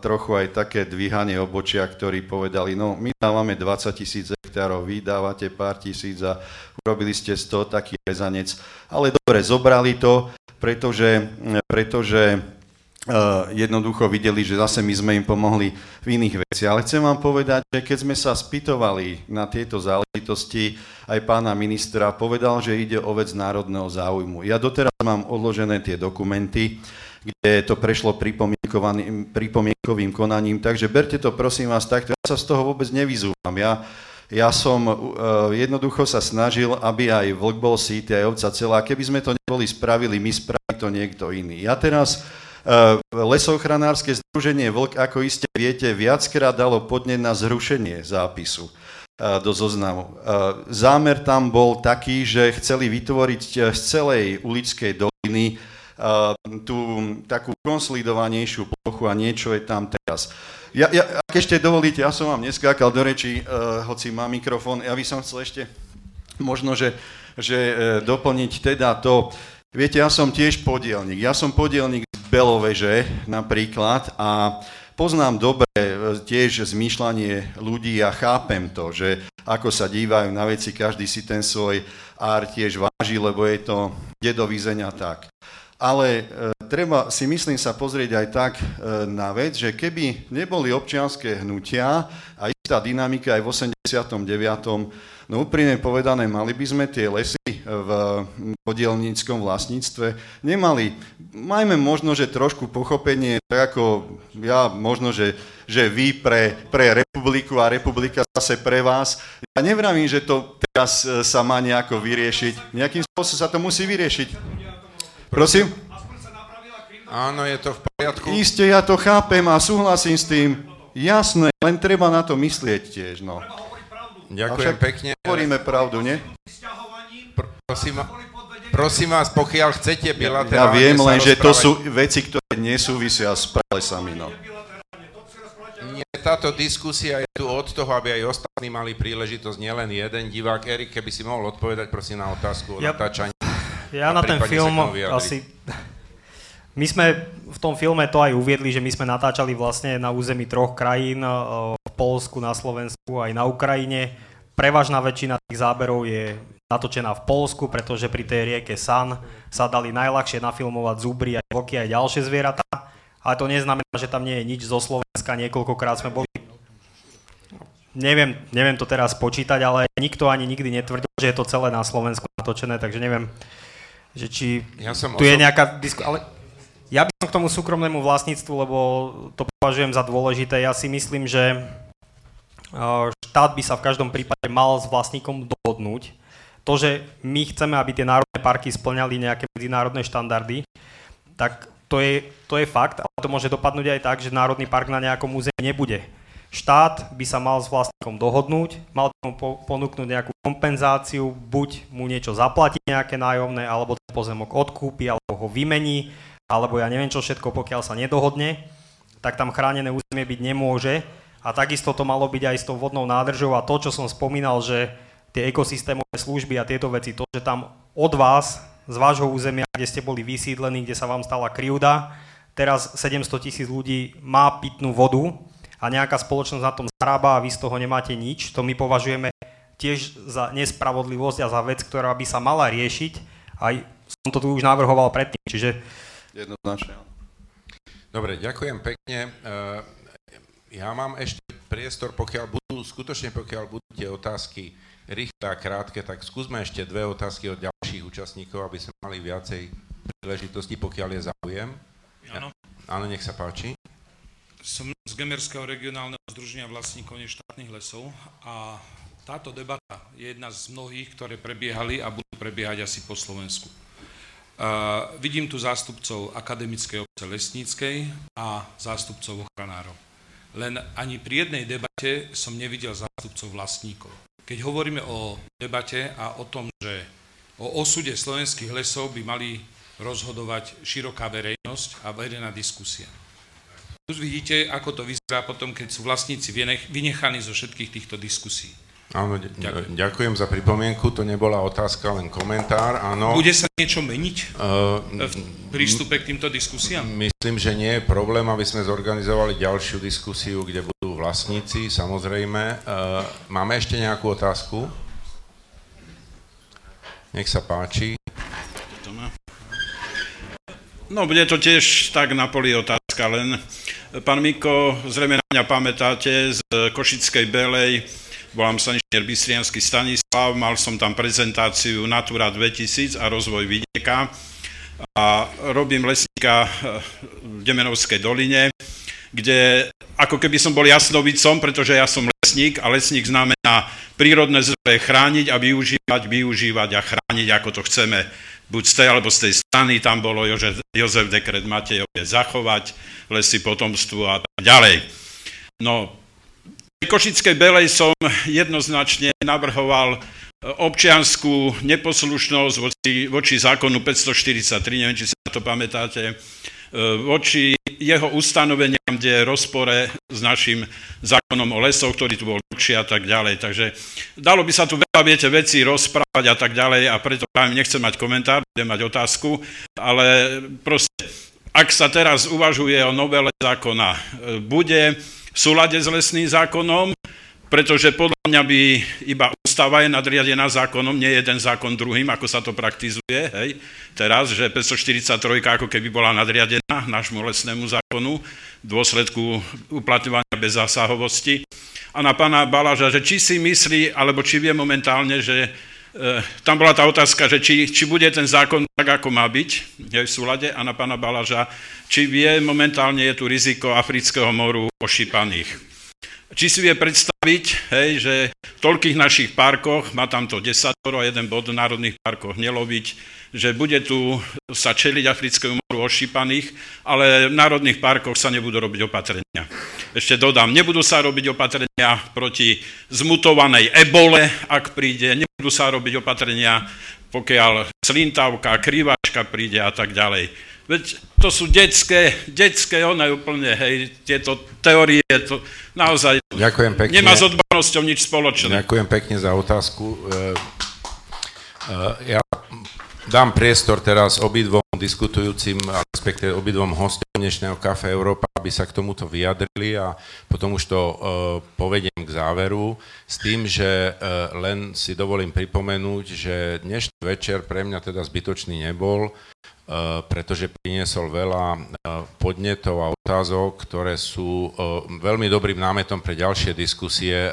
trochu aj také dvíhanie obočia, ktorí povedali, no my dávame 20 tisíc hektárov, vy dávate pár tisíc a urobili ste z toho taký rezanec. Ale dobre, zobrali to, pretože, pretože Uh, jednoducho videli, že zase my sme im pomohli v iných veciach. Ale chcem vám povedať, že keď sme sa spýtovali na tieto záležitosti, aj pána ministra povedal, že ide o vec národného záujmu. Ja doteraz mám odložené tie dokumenty, kde to prešlo pripomienkovým konaním, takže berte to prosím vás takto. Ja sa z toho vôbec nevyzúvam. Ja, ja som uh, jednoducho sa snažil, aby aj vlk bol síty, aj ovca celá. Keby sme to neboli spravili, my spraví to niekto iný. Ja teraz Eh, Lesochranárske združenie Vlk, ako iste viete, viackrát dalo podnet na zrušenie zápisu eh, do zoznamu. Eh, zámer tam bol taký, že chceli vytvoriť z celej ulickej doliny tú takú konsolidovanejšiu plochu a niečo je tam teraz. Ja, ja, ak ešte dovolíte, ja som vám neskákal do reči, hoci má mikrofón, ja by som chcel ešte možno, že, že doplniť teda to, viete, ja som tiež podielnik, ja som podielnik Beloveže napríklad a poznám dobre e, tiež zmýšľanie ľudí a chápem to, že ako sa dívajú na veci, každý si ten svoj ár tiež váži, lebo je to dedovizeň a tak. Ale e, treba si myslím sa pozrieť aj tak e, na vec, že keby neboli občianské hnutia a istá dynamika aj v 89 No úprimne povedané, mali by sme tie lesy v podielníckom vlastníctve nemali. Majme možno, že trošku pochopenie, tak ako ja možno, že, že vy pre, pre republiku a republika zase pre vás. Ja nevravím, že to teraz e, sa má nejako vyriešiť. Nejakým spôsobom sa to musí vyriešiť. Prosím? Áno, je to v poriadku. Isté, ja to chápem a súhlasím s tým. Jasné, len treba na to myslieť tiež, no. Ďakujem pekne. Hovoríme pravdu, nie? Prosím, prosím vás, pokiaľ chcete bilaterálne Ja viem len, že to sú veci, ktoré nesúvisia s pralesami, no. Nie, táto diskusia je tu od toho, aby aj ostatní mali príležitosť, nielen jeden divák. Erik, keby si mohol odpovedať prosím na otázku o ja, natáčaní. Ja na ten film asi... My sme v tom filme to aj uviedli, že my sme natáčali vlastne na území troch krajín, v Polsku, na Slovensku aj na Ukrajine. Prevažná väčšina tých záberov je natočená v Polsku, pretože pri tej rieke San sa dali najľahšie nafilmovať zubry aj vlky aj ďalšie zvieratá. Ale to neznamená, že tam nie je nič zo Slovenska. Niekoľkokrát sme boli neviem, neviem to teraz počítať, ale nikto ani nikdy netvrdil, že je to celé na Slovensku natočené, takže neviem, že či ja som tu osob... je nejaká diskusia. Ale ja by som k tomu súkromnému vlastníctvu, lebo to považujem za dôležité. Ja si myslím, že štát by sa v každom prípade mal s vlastníkom dohodnúť. To, že my chceme, aby tie národné parky splňali nejaké medzinárodné štandardy, tak to je, to je fakt, ale to môže dopadnúť aj tak, že národný park na nejakom území nebude. Štát by sa mal s vlastníkom dohodnúť, mal mu po, ponúknuť nejakú kompenzáciu, buď mu niečo zaplatí, nejaké nájomné, alebo ten pozemok odkúpi, alebo ho vymení, alebo ja neviem čo všetko, pokiaľ sa nedohodne, tak tam chránené územie byť nemôže. A takisto to malo byť aj s tou vodnou nádržou a to, čo som spomínal, že tie ekosystémové služby a tieto veci, to, že tam od vás, z vášho územia, kde ste boli vysídlení, kde sa vám stala krivda, teraz 700 tisíc ľudí má pitnú vodu, a nejaká spoločnosť na tom zarába a vy z toho nemáte nič, to my považujeme tiež za nespravodlivosť a za vec, ktorá by sa mala riešiť. Aj som to tu už navrhoval predtým, čiže... Jednoznačne. Dobre, ďakujem pekne. Eh, ja mám ešte priestor, pokiaľ budú, skutočne pokiaľ budú tie otázky rýchle a krátke, tak skúsme ešte dve otázky od ďalších účastníkov, aby sme mali viacej príležitosti, pokiaľ je záujem. Áno. Áno, nech sa páči. Som z Gemerského regionálneho združenia vlastníkov neštátnych lesov a táto debata je jedna z mnohých, ktoré prebiehali a budú prebiehať asi po Slovensku. Vidím tu zástupcov akademickej obce lesníckej a zástupcov ochranárov. Len ani pri jednej debate som nevidel zástupcov vlastníkov. Keď hovoríme o debate a o tom, že o osude slovenských lesov by mali rozhodovať široká verejnosť a verejná diskusia. Tu vidíte, ako to vyzerá potom, keď sú vlastníci vynechaní zo všetkých týchto diskusí. Áno, ďakujem. ďakujem za pripomienku, to nebola otázka, len komentár, áno. Bude sa niečo meniť uh, v prístupe k týmto diskusiám? Myslím, že nie je problém, aby sme zorganizovali ďalšiu diskusiu, kde budú vlastníci, samozrejme. Uh, máme ešte nejakú otázku? Nech sa páči. No, bude to tiež tak na poli otázka, len Pán Miko, zrejme na mňa pamätáte z Košickej Belej, volám sa inžinier Bystriansky Stanislav, mal som tam prezentáciu Natura 2000 a rozvoj vidieka a robím lesníka v Demenovskej doline, kde ako keby som bol jasnovicom, pretože ja som lesník a lesník znamená prírodné zdroje chrániť a využívať, využívať a chrániť, ako to chceme buď z tej alebo z tej strany, tam bolo Jozef, Jozef Dekret Matejovie zachovať lesy potomstvu a tak ďalej. No, v Košickej Belej som jednoznačne navrhoval občianskú neposlušnosť voči, voči zákonu 543, neviem, či si na to pamätáte, E, voči jeho ustanoveniam, kde je rozpore s našim zákonom o lesoch, ktorý tu bol dlhší a tak ďalej. Takže dalo by sa tu veľa, viete, veci rozprávať a tak ďalej a preto vám nechcem mať komentár, budem mať otázku, ale proste, ak sa teraz uvažuje o novele zákona, e, bude v súlade s lesným zákonom, pretože podľa mňa by iba ústava je nadriadená zákonom, nie jeden zákon druhým, ako sa to praktizuje, hej, teraz, že 543 ako keby bola nadriadená nášmu lesnému zákonu v dôsledku uplatňovania bez zásahovosti. A na pána Balaža, že či si myslí, alebo či vie momentálne, že tam bola tá otázka, že či, či bude ten zákon tak, ako má byť, je v súlade, a na pána Balaža, či vie momentálne je tu riziko afrického moru ošípaných. Či si vie predstaviť, hej, že v toľkých našich parkoch, má tam to 10 a jeden bod v národných parkoch neloviť, že bude tu sa čeliť africkému moru ošípaných, ale v národných parkoch sa nebudú robiť opatrenia. Ešte dodám, nebudú sa robiť opatrenia proti zmutovanej ebole, ak príde, nebudú sa robiť opatrenia, pokiaľ slintavka, krývačka príde a tak ďalej. Veď to sú detské, detské, ona úplne, hej, tieto teórie, to naozaj Ďakujem pekne. nemá s odbornosťou nič spoločné. Ďakujem pekne za otázku. E, e, ja dám priestor teraz obidvom diskutujúcim, respektíve obidvom hostom dnešného Kafe Európa, aby sa k tomuto vyjadrili a potom už to uh, povediem k záveru. S tým, že uh, len si dovolím pripomenúť, že dnešný večer pre mňa teda zbytočný nebol, Eh, pretože priniesol veľa eh, podnetov a otázok, ktoré sú eh, veľmi dobrým námetom pre ďalšie diskusie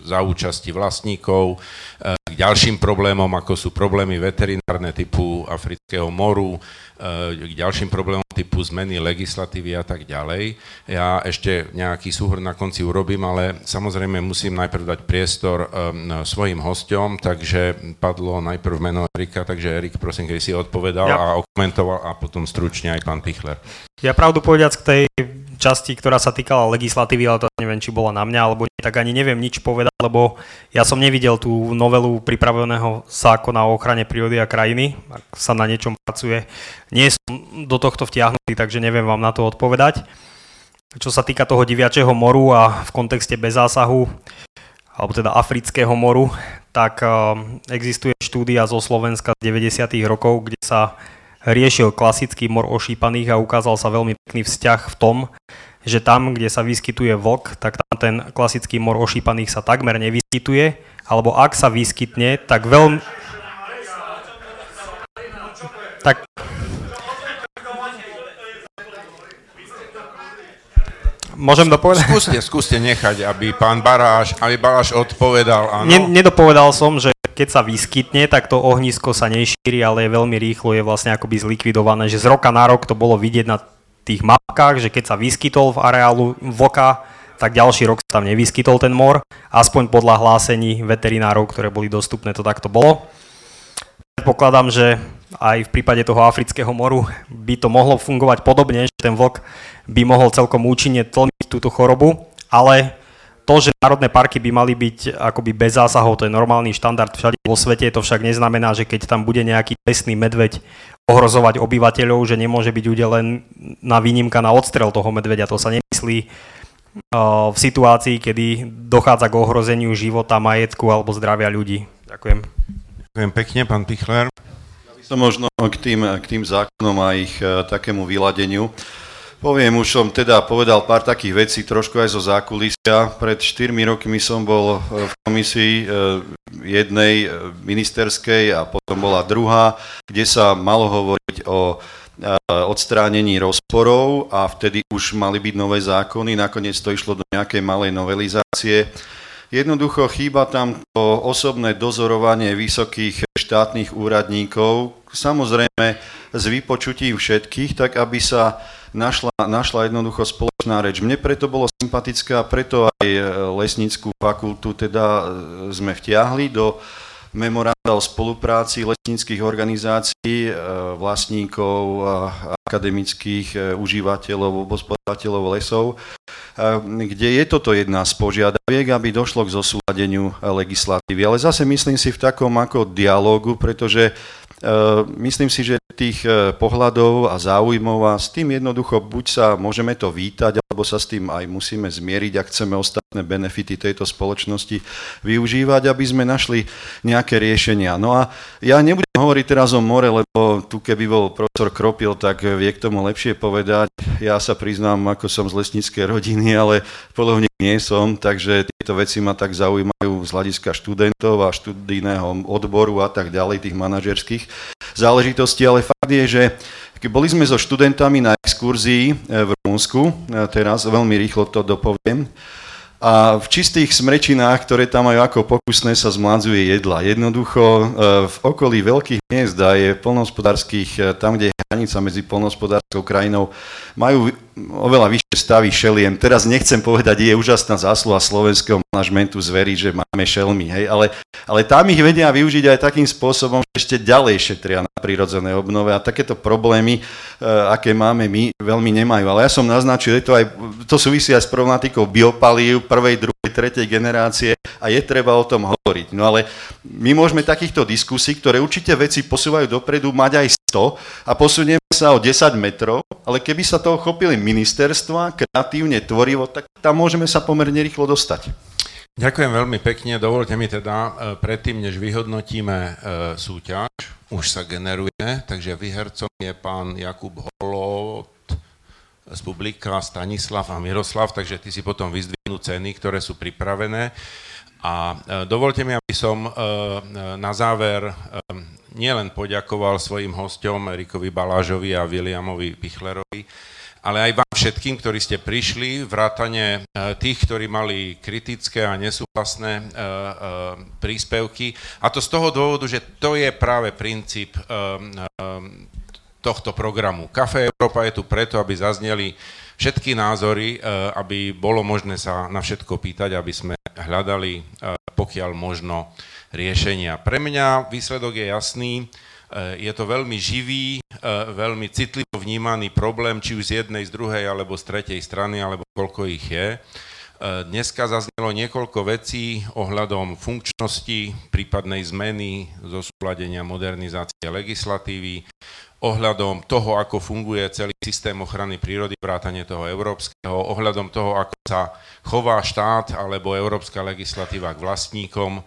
za účasti vlastníkov, k ďalším problémom, ako sú problémy veterinárne typu afrického moru, k ďalším problémom typu zmeny legislatívy a tak ďalej. Ja ešte nejaký súhr na konci urobím, ale samozrejme musím najprv dať priestor svojim hosťom, takže padlo najprv meno Erika, takže Erik, prosím, keď si odpovedal ja. a okomentoval a potom stručne aj pán Pichler. Ja pravdu povedať k tej časti, ktorá sa týkala legislatívy, ale to neviem, či bola na mňa, alebo nie, tak ani neviem nič povedať, lebo ja som nevidel tú novelu pripraveného zákona o ochrane prírody a krajiny, ak sa na niečom pracuje. Nie som do tohto vtiahnutý, takže neviem vám na to odpovedať. Čo sa týka toho diviačeho moru a v kontexte bez zásahu, alebo teda Afrického moru, tak existuje štúdia zo Slovenska z 90. rokov, kde sa riešil klasický mor ošípaných a ukázal sa veľmi pekný vzťah v tom, že tam, kde sa vyskytuje vlk, tak tam ten klasický mor ošípaných sa takmer nevyskytuje, alebo ak sa vyskytne, tak veľmi... Tak... Môžem dopovedať? Skúste, skúste nechať, aby pán Baráš, aby Baráš odpovedal, áno. Ne, nedopovedal som, že keď sa vyskytne, tak to ohnisko sa nešíri, ale je veľmi rýchlo, je vlastne akoby zlikvidované, že z roka na rok to bolo vidieť na tých mapkách, že keď sa vyskytol v areálu vlka, tak ďalší rok sa tam nevyskytol ten mor, aspoň podľa hlásení veterinárov, ktoré boli dostupné, to takto bolo. Predpokladám, že aj v prípade toho afrického moru by to mohlo fungovať podobne, že ten vlk by mohol celkom účinne tlmiť túto chorobu, ale to, že národné parky by mali byť akoby bez zásahov, to je normálny štandard všade vo svete, to však neznamená, že keď tam bude nejaký pesný medveď ohrozovať obyvateľov, že nemôže byť udelen na výnimka na odstrel toho medveďa. To sa nemyslí uh, v situácii, kedy dochádza k ohrozeniu života, majetku alebo zdravia ľudí. Ďakujem. Ďakujem pekne, pán Pichler. Som možno k tým, k tým zákonom a ich uh, takému vyladeniu. Poviem, už som teda povedal pár takých vecí, trošku aj zo zákulisia. Pred 4 rokmi som bol e, v komisii e, jednej e, ministerskej a potom bola druhá, kde sa malo hovoriť o odstránení rozporov a vtedy už mali byť nové zákony. Nakoniec to išlo do nejakej malej novelizácie. Jednoducho chýba tam to osobné dozorovanie vysokých štátnych úradníkov, samozrejme s vypočutím všetkých, tak aby sa našla, našla jednoducho spoločná reč. Mne preto bolo sympatické a preto aj e, lesníckú fakultu teda e, sme vtiahli do memoranda o spolupráci lesníckých organizácií, e, vlastníkov, akademických užívateľov, obospodávateľov lesov, kde je toto jedna z požiadaviek, aby došlo k zosúladeniu legislatívy. Ale zase myslím si v takom ako dialógu, pretože myslím si, že tých e, pohľadov a záujmov a s tým jednoducho buď sa môžeme to vítať, alebo sa s tým aj musíme zmieriť, ak chceme ostatné benefity tejto spoločnosti využívať, aby sme našli nejaké riešenia. No a ja nebudem hovoriť teraz o more, lebo tu keby bol profesor Kropil, tak vie k tomu lepšie povedať. Ja sa priznám, ako som z lesníckej rodiny, ale polovník nie som, takže tieto veci ma tak zaujímajú z hľadiska študentov a študijného odboru a tak ďalej, tých manažerských záležitostí, ale fakt je, že boli sme so študentami na exkurzii e, v Rumunsku, e, teraz veľmi rýchlo to dopoviem, a v čistých smrečinách, ktoré tam majú ako pokusné, sa zmladzuje jedla. Jednoducho e, v okolí veľkých miest a je polnohospodárských, tam, kde hranica medzi polnohospodárskou krajinou, majú oveľa vyššie stavy šeliem. Teraz nechcem povedať, je úžasná zásluha slovenského manažmentu zveriť, že máme šelmy, hej, ale, ale tam ich vedia využiť aj takým spôsobom, že ešte ďalej šetria na prírodzené obnove a takéto problémy, e, aké máme my, veľmi nemajú. Ale ja som naznačil, je to, aj, to súvisí aj s problematikou biopalív prvej, druhej, tretej generácie a je treba o tom hovoriť. No ale my môžeme takýchto diskusí, ktoré určite veci posúvajú dopredu, mať aj 100 a posunieme sa o 10 metrov, ale keby sa toho chopili ministerstva kreatívne, tvorivo, tak tam môžeme sa pomerne rýchlo dostať. Ďakujem veľmi pekne. Dovolte mi teda, e, predtým, než vyhodnotíme e, súťaž, už sa generuje, takže vyhercom je pán Jakub Holot z publika Stanislav a Miroslav, takže ty si potom vyzdvihnú ceny, ktoré sú pripravené. A e, dovolte mi, aby som na záver nielen poďakoval svojim hostom Erikovi Balážovi a Williamovi Pichlerovi, ale aj vám všetkým, ktorí ste prišli, vrátane e, tých, ktorí mali kritické a nesúhlasné e, e, príspevky. A to z toho dôvodu, že to je práve princíp tohto programu. Kafe Európa je tu preto, aby zazneli všetky názory, aby bolo možné sa na všetko pýtať, aby sme hľadali pokiaľ možno riešenia. Pre mňa výsledok je jasný. Je to veľmi živý, veľmi citlivo vnímaný problém, či už z jednej, z druhej, alebo z tretej strany, alebo koľko ich je. Dneska zaznelo niekoľko vecí ohľadom funkčnosti, prípadnej zmeny, zosúladenia modernizácie legislatívy, ohľadom toho, ako funguje celý systém ochrany prírody, vrátane toho európskeho, ohľadom toho, ako sa chová štát alebo európska legislatíva k vlastníkom, um,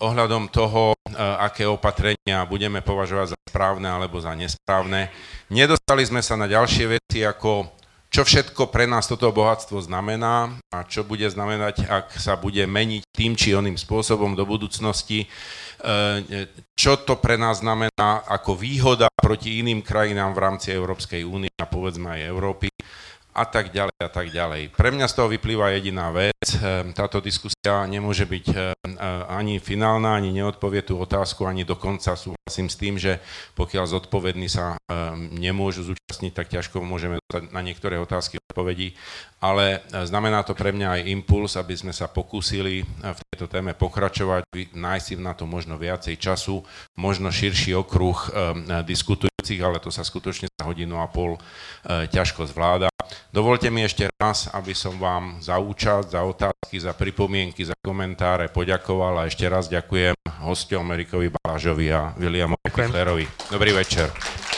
ohľadom toho, uh, aké opatrenia budeme považovať za správne alebo za nesprávne. Nedostali sme sa na ďalšie veci ako čo všetko pre nás toto bohatstvo znamená a čo bude znamenať, ak sa bude meniť tým či oným spôsobom do budúcnosti, e, čo to pre nás znamená ako výhoda proti iným krajinám v rámci Európskej únie a povedzme aj Európy a tak ďalej a tak ďalej. Pre mňa z toho vyplýva jediná vec. Ehm, táto diskusia nemôže byť ehm, e, ani finálna, ani neodpovie tú otázku, ani dokonca súhlasím s tým, že pokiaľ zodpovední sa ehm, nemôžu zúčastniť, tak ťažko môžeme dostať na niektoré otázky odpovedí. Ale e, znamená to pre mňa aj impuls, aby sme sa pokúsili e, v tejto téme pokračovať, nájsť si na to možno viacej času, možno širší okruh diskutujúcich, ale to sa skutočne za hodinu a pol ťažko zvláda. Dovolte mi ešte raz, aby som vám za účasť, za otázky, za pripomienky, za komentáre poďakoval a ešte raz ďakujem hostom Amerikovi Balážovi a Williamovi Pichlerovi. Dobrý večer.